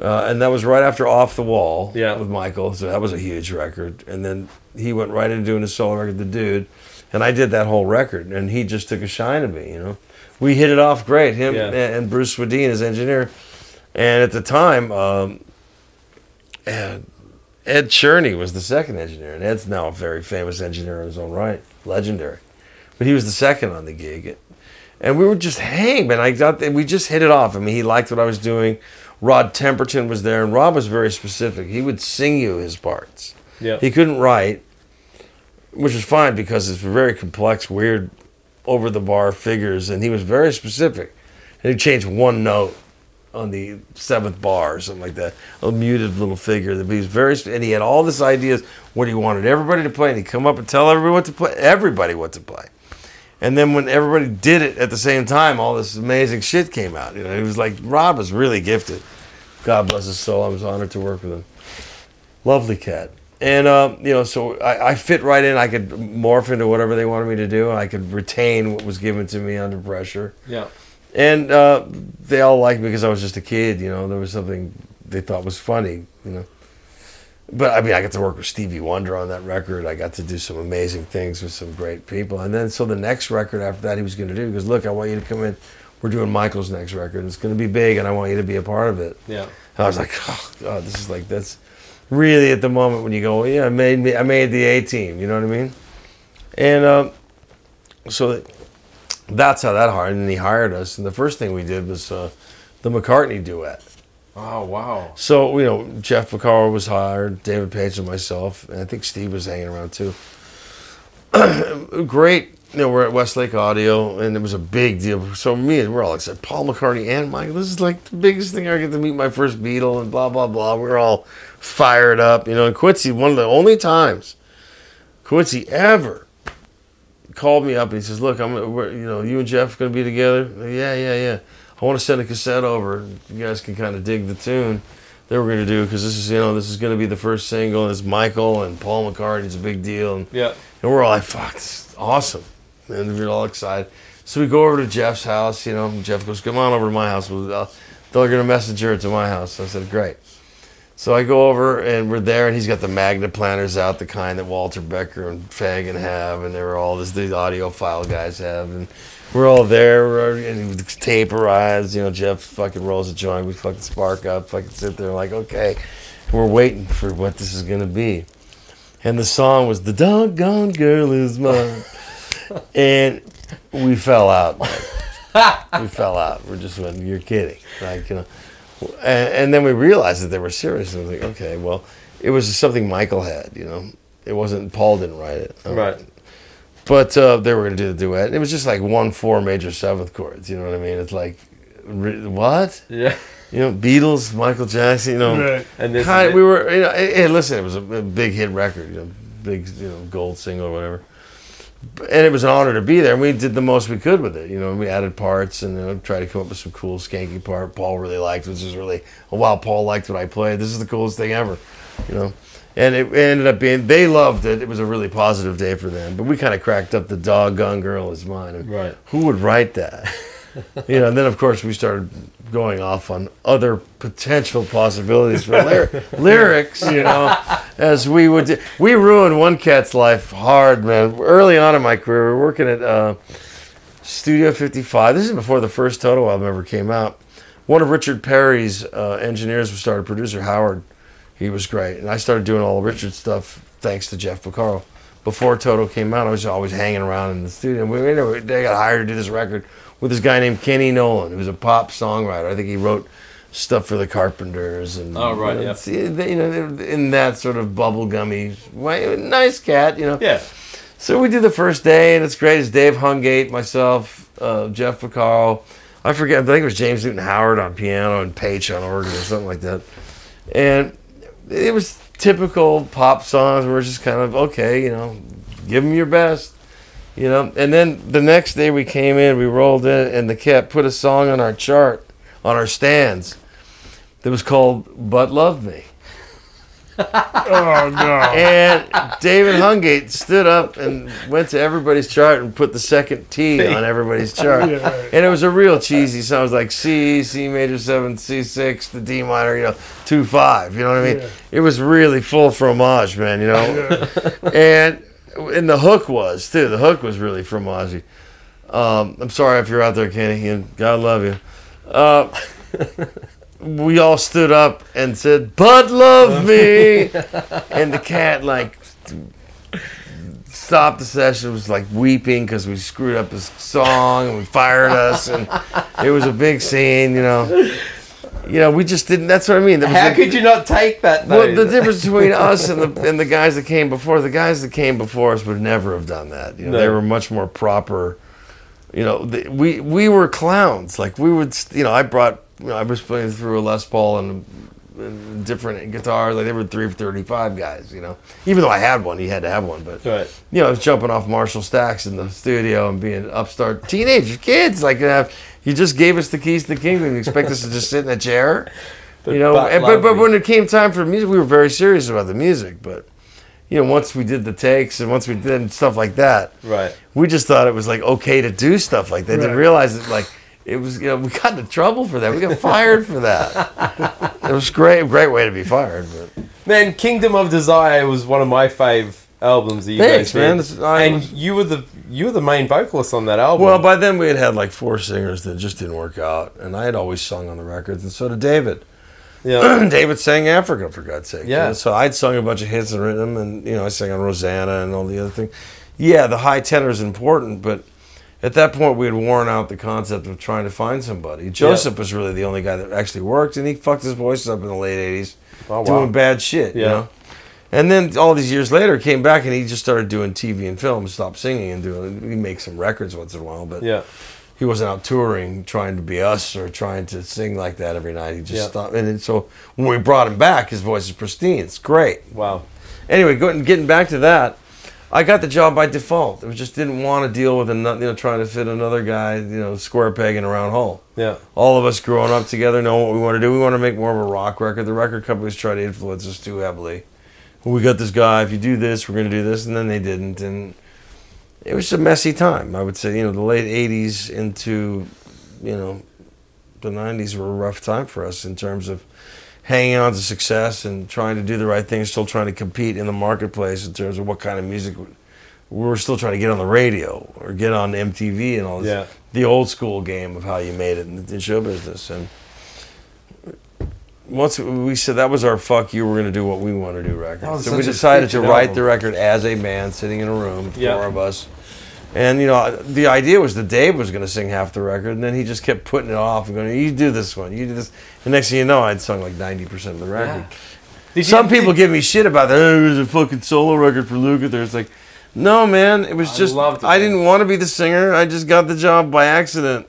uh, and that was right after Off the Wall Yeah. with Michael. So that was a huge record, and then he went right into doing a solo record, the Dude, and I did that whole record, and he just took a shine to me. You know, we hit it off great. Him Yeah. and, and Bruce Swedien, his engineer, and at the time, um, and Ed Cherney was the second engineer, and Ed's now a very famous engineer in his own right, legendary. But he was the second on the gig, and we were just hang, man. I got we just hit it off. I mean, he liked what I was doing. Rod Temperton was there, and Rod was very specific. He would sing you his parts. Yeah. He couldn't write, which was fine because it's very complex, weird, over the bar figures, and he was very specific. He changed one note on the seventh bar or something like that, a muted little figure. That he was very, and he had all this ideas what he wanted everybody to play, and he'd come up and tell everybody what to play, everybody what to play. And then when everybody did it at the same time, all this amazing shit came out. You know, he was like Rod was really gifted. God bless his soul. I was honored to work with him. Lovely cat. And um, you know, so I, I fit right in. I could morph into whatever they wanted me to do. I could retain what was given to me under pressure. Yeah. And uh, they all liked me because I was just a kid. You know, there was something they thought was funny. You know, but I mean, I got to work with Stevie Wonder on that record. I got to do some amazing things with some great people. And then, so the next record after that, he was going to do because look, I want you to come in. We're doing Michael's next record. It's going to be big, and I want you to be a part of it. Yeah. And I was like, oh, God, this is like that's really at the moment when you go, yeah, I made me, I made the A team. You know what I mean? And um, so that's how that hired. And he hired us, and the first thing we did was uh, the McCartney duet. Oh wow. So you know, Jeff Porcaro was hired, David Paich and myself, and I think Steve was hanging around too. Great. You know, we're at Westlake Audio, and it was a big deal. So me and we're all excited. Paul McCartney and Michael. This is like the biggest thing. I get to meet my first Beatle, and blah blah blah. We're all fired up. You know, and Quincy, one of the only times Quincy ever called me up and he says, "Look, I'm, we're, you know, you and Jeff are going to be together." Yeah, yeah, yeah. I want to send a cassette over. You guys can kind of dig the tune that we're going to do because this is, you know, this is going to be the first single. And it's Michael and Paul McCartney. It's a big deal, and, Yeah. and we're all like, "Fuck, this is awesome!" And we're all excited. So we go over to Jeff's house. You know, Jeff goes, "Come on over to my house. We'll, uh, they're going to messenger it to my house." So I said, "Great." So I go over and we're there, and he's got the magnet planners out, the kind that Walter Becker and Fagen have, and they were all this the audiophile guys have, and we're all there, we're, and the tape arrives. You know, Jeff fucking rolls a joint, we fucking spark up, fucking sit there like, okay, we're waiting for what this is gonna be, and the song was "The Doggone Girl Is Mine," and we fell out. man. we fell out. We're just went, you're kidding, like you know. And, and then we realized that they were serious. And I was like, okay, well, it was something Michael had, you know. It wasn't Paul didn't write it, Right. But uh, they were going to do the duet. It was just like one four major seventh chords. You know what I mean? It's like, re- what? Yeah. You know, Beatles, Michael Jackson. You know, Right. And this kind we were. You know, hey, hey, listen, it was a, a big hit record. You know, big you know gold single or whatever. And it was an honor to be there. And we did the most we could with it. You know, we added parts and you know, tried to come up with some cool skanky part. Paul really liked, which is really oh, wow. Paul liked what I played. This is the coolest thing ever. You know. And it ended up being they loved it. It was a really positive day for them. But we kind of cracked up the doggone girl is mine. Right. Who would write that? you know, and then of course we started going off on other potential possibilities for lyr- lyrics. You know, as we would, do. we ruined one cat's life hard, man. Early on in my career, we were working at uh, Studio 55. This is before the first Toto album ever came out. One of Richard Perry's uh, engineers was started producer Howard. He was great, and I started doing all the Richard stuff thanks to Jeff Porcaro. Before Toto came out, I was always hanging around in the studio. We, you they got hired to do this record with this guy named Kenny Nolan, who was a pop songwriter. I think he wrote stuff for the Carpenters and Oh, right, you know, yeah. you know, in that sort of bubblegummy way. Nice cat, you know. Yeah. So we did the first day, and it's great. It's Dave Hungate, myself, uh, Jeff Porcaro. I forget. I think it was James Newton Howard on piano and Paich on organ or something like that. And it was typical pop songs. We're just kind of okay, you know, give them your best, you know. And then the next day we came in, we rolled in, and the cat put a song on our chart, on our stands, that was called "But Love Me." Oh no! And David Hungate stood up and went to everybody's chart and put the second T on everybody's chart. Yeah, right. And it was a real cheesy song. It was like C, C major seven, C six, the D minor, you know, two five. You know what I mean? Yeah. It was really full fromage, man. You know, and and the hook was too. The hook was really fromage. Um, I'm sorry if you're out there, Kenny, and God love you. Uh, we all stood up and said, "Bud love me," and the cat like stopped the session. Was like weeping because we screwed up his song and we fired us, and it was a big scene. You know, you know, we just didn't. That's what I mean. Was How a- could you not take that? Though? well, the difference between us and the and the guys that came before, the guys that came before us would never have done that. You know, No. they were much more proper. You know, the, we we were clowns. Like we would, you know, I brought, you know, I was playing through a Les Paul and, and different guitars. Like they were three thirty five guys. You know, even though I had one, he had to have one. But Right. you know, I was jumping off Marshall stacks in the studio and being upstart teenagers, kids. Like, uh, you just gave us the keys to the kingdom. You expect us to just sit in a chair? You know, But and- but, but when it came time for music, we were very serious about the music. But, you know, once we did the takes and once we did stuff like that, Right. we just thought it was like okay to do stuff like that. Didn't realize it like it was. You know, we got into trouble for that. We got fired for that. It was great, great way to be fired. But Man, Kingdom of Desire was one of my fave albums that you Thanks, guys did. man. I and you were the you were the main vocalist on that album. Well, by then we had had like four singers that just didn't work out, and I had always sung on the records, and so did David. yeah. David sang Africa for God's sake. Yeah. So I'd sung a bunch of hits and written them, and you know I sang on Rosanna and all the other things. Yeah, the high tenor is important, but at that point we had worn out the concept of trying to find somebody. Joseph was really the only guy that actually worked, and he fucked his voice up in the late '80s, Oh, wow. doing bad shit. You Yeah. know. And then all these years later, came back and he just started doing TV and film, stopped singing and doing. He makes some records once in a while, but yeah. he wasn't out touring trying to be us or trying to sing like that every night. He just Yeah. stopped. And so when we brought him back, his voice is pristine. It's great. Wow. Anyway, going, getting back to that, I got the job by default. I just didn't want to deal with another, you know, trying to fit another guy, you know, square peg in a round hole. Yeah. All of us growing up together know what we want to do. We want to make more of a rock record. The record companies try to influence us too heavily. We got this guy. If you do this, we're going to do this, and then they didn't, and it was a messy time. I would say, you know, the late '80s into, you know, the '90s were a rough time for us in terms of hanging on to success and trying to do the right thing, still trying to compete in the marketplace in terms of what kind of music we we were still trying to get on the radio or get on MTV and all this. Yeah. The old school game of how you made it in, in show business. And once we said that was our fuck you, we're going to do what we want to do record. That So we decided to write album. the record as a band sitting in a room, Yeah. four of us. And you know, the idea was that Dave was going to sing half the record, and then he just kept putting it off and going, "You do this one, you do this." The next thing you know, I'd sung like ninety percent of the record. Did Some you- people give me shit about that. Oh, it was a fucking solo record for Luke. There, it's like, no, man. It was I just loved I didn't want to be the singer. I just got the job by accident.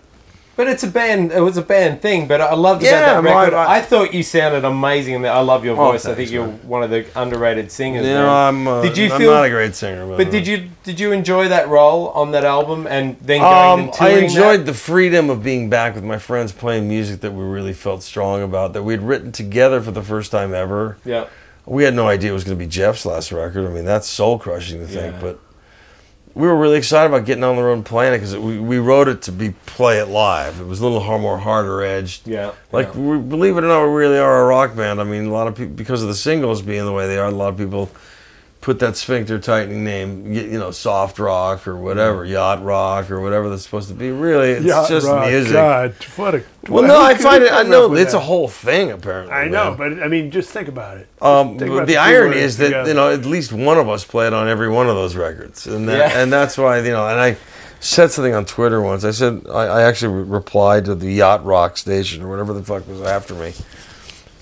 But it's a band. It was a band thing. But I loved Yeah, about that record. I- I- thought you sounded amazing. and I love your Oh, voice. I thanks, think you're man. one of the underrated singers. Man. know, I'm. Uh, Did you I'm feel- not a great singer, but, But did you did you enjoy that role on that album and then going Um, and I touring enjoyed that? the freedom of being back with my friends, playing music that we really felt strong about, that we'd written together for the first time ever. Yeah. We had no idea it was going to be Jeff's last record. I mean, that's soul crushing to think, Yeah. but we were really excited about getting on the road and playing it because we, we wrote it to be play it live. It was a little more harder edged. Yeah. Like, yeah. we, believe it or not, we really are a rock band. I mean, a lot of people, because of the singles being the way they are, a lot of people put that sphincter tightening name, you know, soft rock or whatever, yacht rock or whatever that's supposed to be. Really, it's Yeah, just right, music. God, what a. Well, no, I find it. I know it's a whole thing. Apparently, I know, man. but I mean, just think about it. Um, Think about the the irony is that together. you know at least one of us played on every one of those records, and that, Yeah. and that's why you know. And I said something on Twitter once. I said I, I actually re- replied to the Yacht Rock station or whatever the fuck was after me,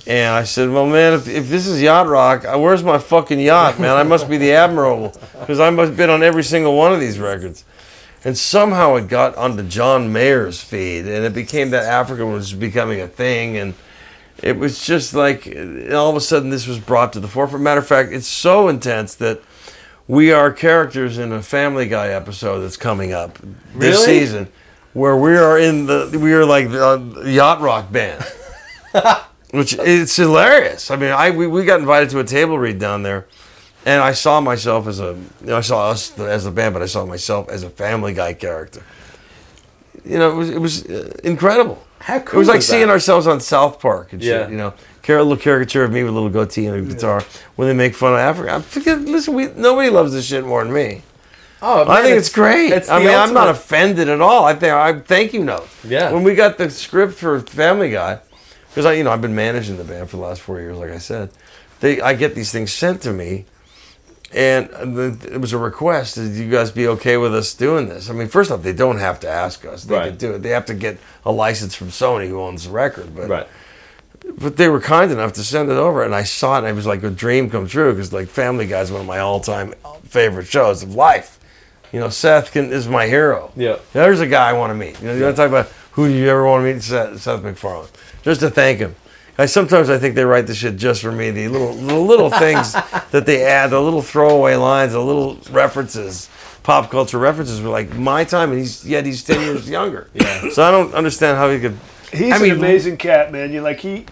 and I said, "Well, man, if, if this is Yacht Rock, uh, where's my fucking yacht, man? I must be the admiral because I must have been on every single one of these records." And somehow it got onto John Mayer's feed, and it became that Africa was becoming a thing, and it was just like uh, all of a sudden this was brought to the forefront. Matter of fact, it's so intense that we are characters in a Family Guy episode that's coming up this Really? season, where we are in the we are like the yacht rock band, which it's hilarious. I mean, I we, we got invited to a table read down there, and I saw myself as a you know, I saw us as a band, but I saw myself as a Family Guy character. You know, it was it was uh, incredible. How cool! It was like is seeing that? ourselves on South Park and shit. You know, a little caricature of me with a little goatee and a guitar when they make fun of Africa. I'm thinking, listen, we, nobody loves this shit more than me. Oh, I think it's, great. it's I mean, I'm not offended at all. I think I thank you note. Yeah. When we got the script for Family Guy, because I, you know, I've been managing the band for the last four years, like I said. They, I get these things sent to me, and the, it was a request. Did you guys be okay with us doing this? I mean, first off, they don't have to ask us. They Right. could do it. They have to get a license from Sony, who owns the record. But Right. but they were kind enough to send it over, and I saw it, and it was like a dream come true because like Family Guy is one of my all-time favorite shows of life. You know, Seth can, is my hero. Yeah. there's a guy I want to meet. You know, you want to talk about who do you ever want to meet? Seth, Seth MacFarlane, just to thank him. I sometimes I think they write the shit just for me. The little the little things that they add, the little throwaway lines, the little references, pop culture references were like my time, and he's yet he's ten years younger. Yeah. So I don't understand how he could. He's I mean, an amazing cat, man. You like he,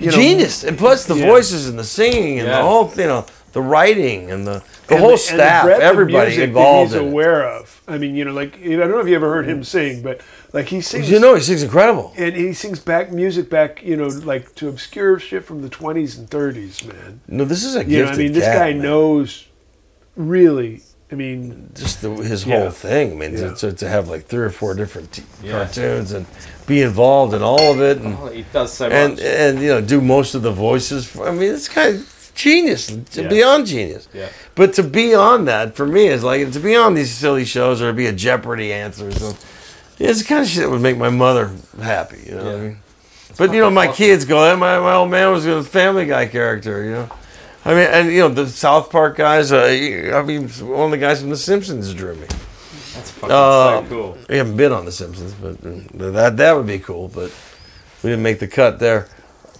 you know, genius, and plus the Yeah. voices and the singing and Yeah. the whole, you know, the writing and the the and whole and staff, breadth of everybody music involved that he's in it. aware of. I mean, you know, like I don't know if you ever heard him sing, but like he sings. You know, he sings incredible. and he sings back music back, you know, like to obscure shit from the 20s and 30s, man. No, this is a You know, I mean, this cat, guy man. knows really. I mean, just the, his Yeah. whole thing. I mean, Yeah. to, to have like three or four different t- Yeah. cartoons and be involved in all of it, and Oh, he does so and much. and you know do most of the voices. For, I mean, it's kind of genius, Yeah. beyond genius. Yeah. But to be on that for me is like to be on these silly shows or be a Jeopardy answer. or something. It's the kind of shit that would make my mother happy. You know what I mean? But you know, my kids go, "Hey, my, my old man was a Family Guy character. You know, I mean, and you know the South Park guys. Uh, I mean, one of the guys from The Simpsons drew me. That's fucking Uh, so cool. We haven't been on The Simpsons, but uh, that that would be cool. But we didn't make the cut there.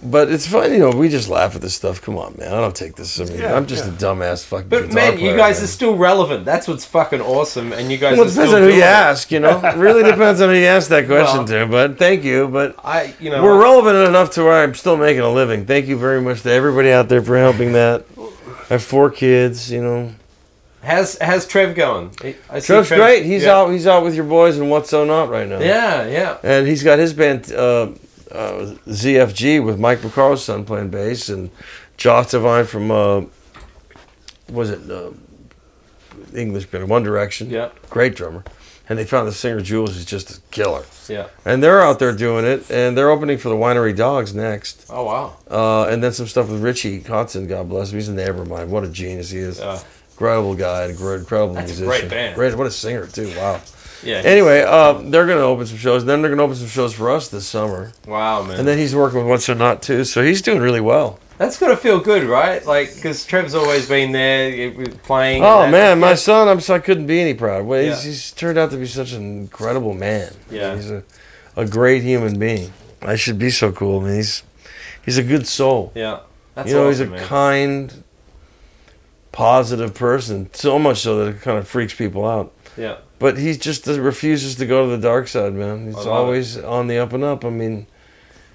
But it's fun, you know. We just laugh at this stuff. Come on, man. I don't take this. I mean, Yeah, I'm just yeah. a dumbass fucking. But guitar man, you player, guys man. are still relevant. That's what's fucking awesome. And you guys Well, are it depends still on who doing you it. ask. You know, it really depends on who you ask that question to. But thank you. But I, you know, we're relevant enough to where I'm still making a living. Thank you very much to everybody out there for helping that. I have four kids. You know, how's how's Trev going? I see Trev's Trev- great. He's yeah. out. He's out with your boys and what's so not right now. Yeah, yeah. and he's got his band uh, uh, ZFG with Mike McCarl's son playing bass and Josh Devine from uh, was it uh, English band One Direction. Yeah. great drummer. And they found the singer Jules is just a killer. Yeah. And they're out there doing it, and they're opening for the Winery Dogs next. Oh wow. Uh, and then some stuff with Richie Hudson, God bless him. He's in Nevermind. What a genius he is. Incredible guy, and incredible That's a musician. great band. Great, what a singer too. Wow. Yeah. Anyway, uh, they're going to open some shows. Then they're going to open some shows for us this summer. Wow, man. And then he's working with What's or Not too, so he's doing really well. That's gotta feel good, right? Like, because Trev's always been there playing. Oh man, my son, I'm so I couldn't be any proud. Well, he's, Yeah. he's turned out to be such an incredible man. Yeah. he's a, a great human being. I should be so cool. I mean, he's he's a good soul. Yeah. That's you know, awesome, he's a man. kind, positive person. So much so that it kind of freaks people out. yeah. But he just refuses to go to the dark side, man. He's always on the up and up. I mean,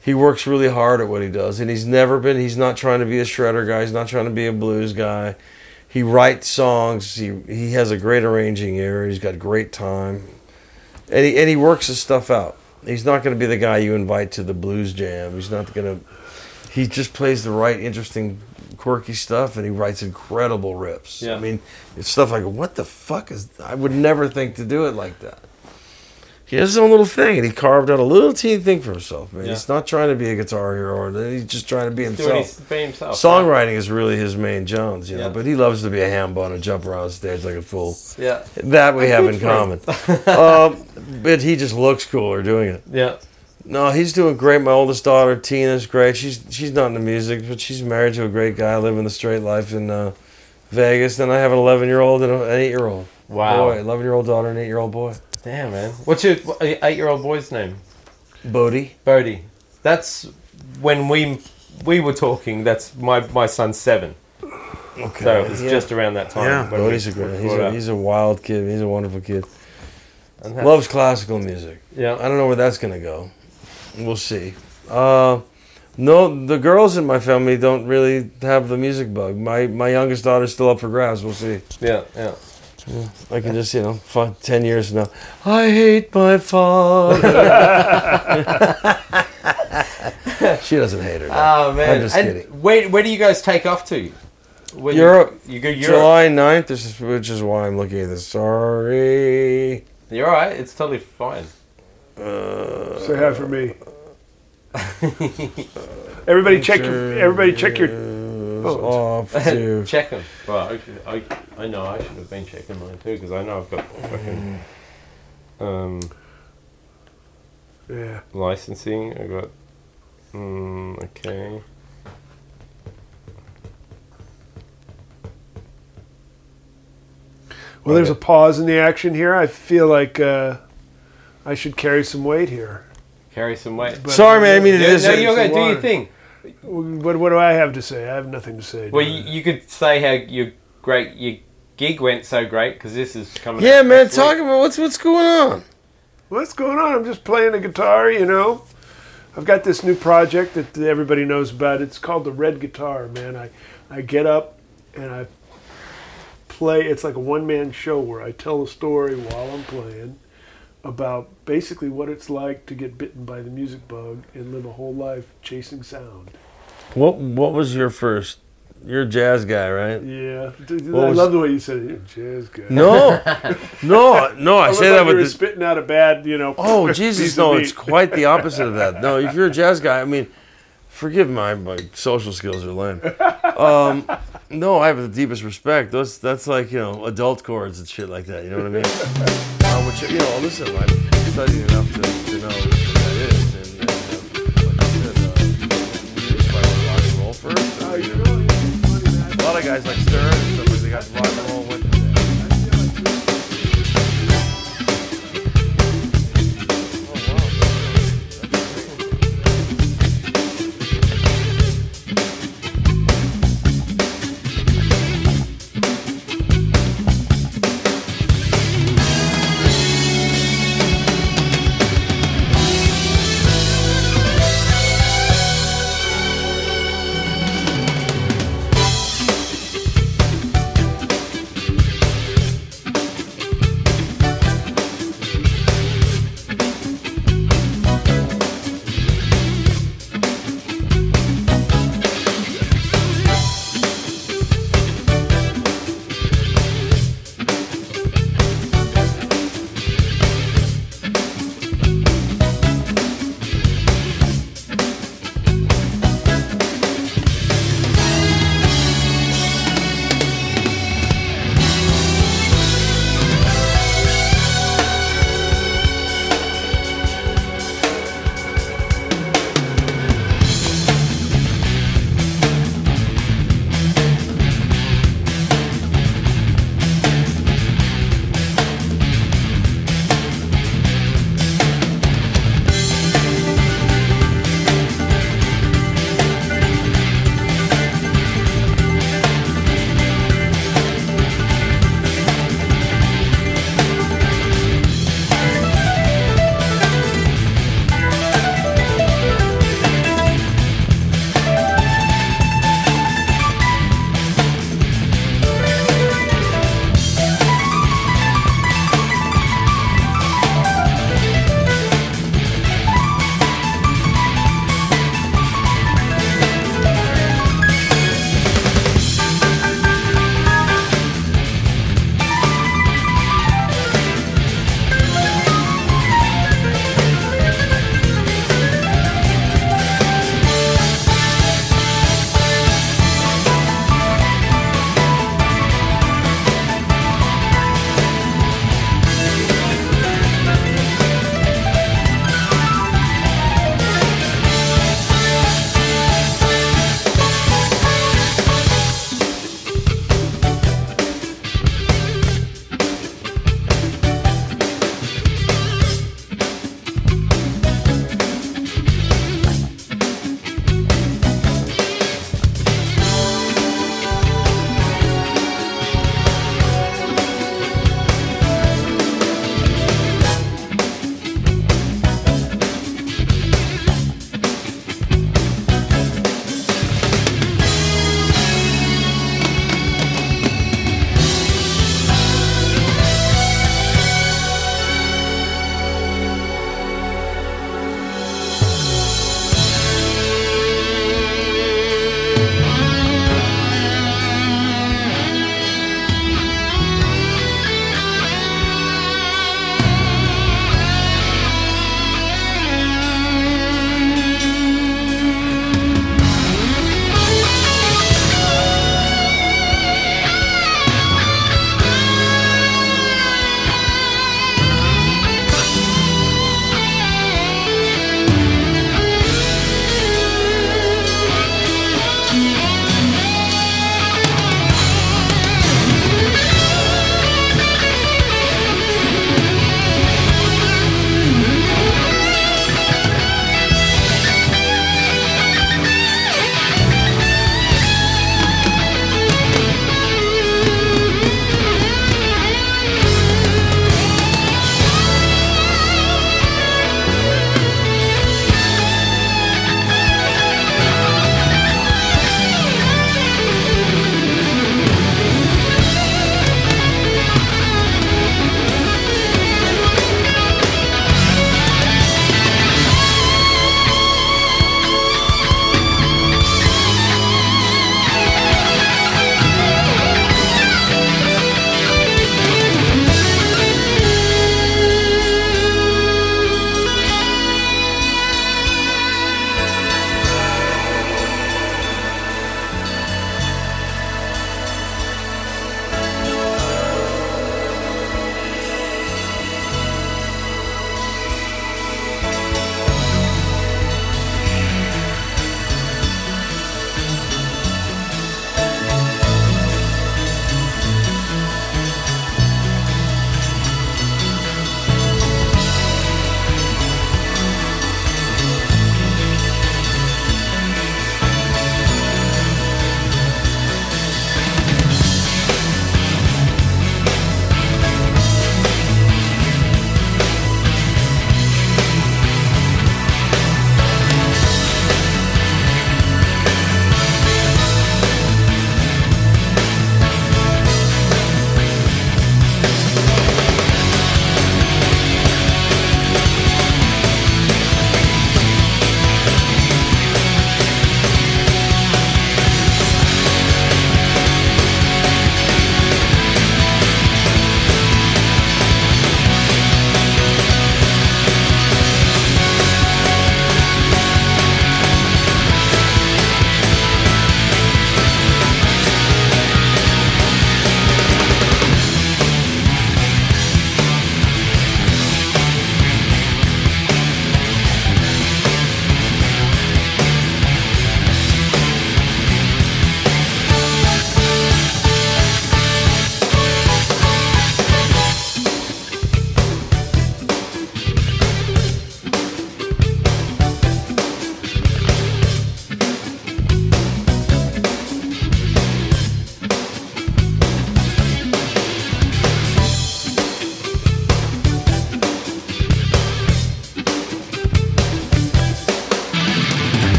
he works really hard at what he does, and he's never been. He's not trying to be a shredder guy. He's not trying to be a blues guy. He writes songs. He he has a great arranging ear. He's got great time, and he and he works his stuff out. He's not going to be the guy you invite to the blues jam. He's not going to. He just plays the right, interesting, quirky stuff, and he writes incredible rips. Yeah. I mean, it's stuff like, what the fuck is? I would never think to do it like that. He has his own little thing, and he carved out a little teeny thing for himself. Man, Yeah. he's not trying to be a guitar hero, or he's just trying to be himself. himself. Songwriting is really his main Jones, you know. Yeah. But he loves to be a ham bun and jump around stage like a fool. Yeah. That we have in common. um, but he just looks cooler doing it. Yeah. No, he's doing great. My oldest daughter, Tina's great. She's she's not into music, but she's married to a great guy living the straight life in uh, Vegas. Then I have an 11 year old and an 8 year old. Wow. Boy, 11 year old daughter and 8 year old boy. Damn, man. What's your eight-year-old boy's name? Bodie. Bodie. That's when we we were talking, that's my my son's seven, Okay. so it's yeah. just around that time. yeah. when No, we he's a great. He's a, he's a wild kid. He's a wonderful kid. Loves classical music. yeah. I don't know where that's gonna go. We'll see. Uh, no, the girls in my family don't really have the music bug. My my youngest daughter's still up for grabs. We'll see. Yeah, yeah. I can just you know, ten years now. I hate my father. she doesn't hate her. Oh man! I'm just and kidding. Where where do you guys take off to? When Europe. You, you go Europe. July 9th, this is, which is why I'm looking at this. Sorry. You're all right. It's totally fine. Uh, Say hi for me. Everybody check your. Everybody check your. Is Oh, off to. Check them. Well, I, should- I, I know I should have been checking mine too because I know I've got fucking um, Yeah. licensing. I got. Mm, okay. Well, there's a pause in the action here. I feel like uh, I should carry some weight here. Carry some weight. But- Sorry, man. I mean, it Yeah, is. no, Some you're gonna do water. your thing. What, what do I have to say? I have nothing to say. Well, you, you could say how your great your gig went so great because this is coming. yeah, out man. next Talk week. about what's what's going on. What's going on? I'm just playing the guitar, you know. I've got this new project that everybody knows about. It's called the Red Guitar, man. I, I get up and I play. It's like a one man show where I tell a story while I'm playing about basically what it's like to get bitten by the music bug and live a whole life chasing sound. What What was your first? You're a jazz guy, right? Yeah, What I was- love the way you said it. You're a jazz guy. No, no, no. I Almost say like that with the, spitting out a bad, you know. Oh Jesus, no! It's quite the opposite of that. No, if you're a jazz guy, I mean, forgive my my social skills are lame. Um, no, I have the deepest respect. Those that's like you know adult chords and shit like that. You know what I mean? Which you know, listen, I've studied enough to, to know what that is. And, and like I said, uh, I rock and roll first, uh, you know, a lot of guys like Stern and stuff like they got rock and roll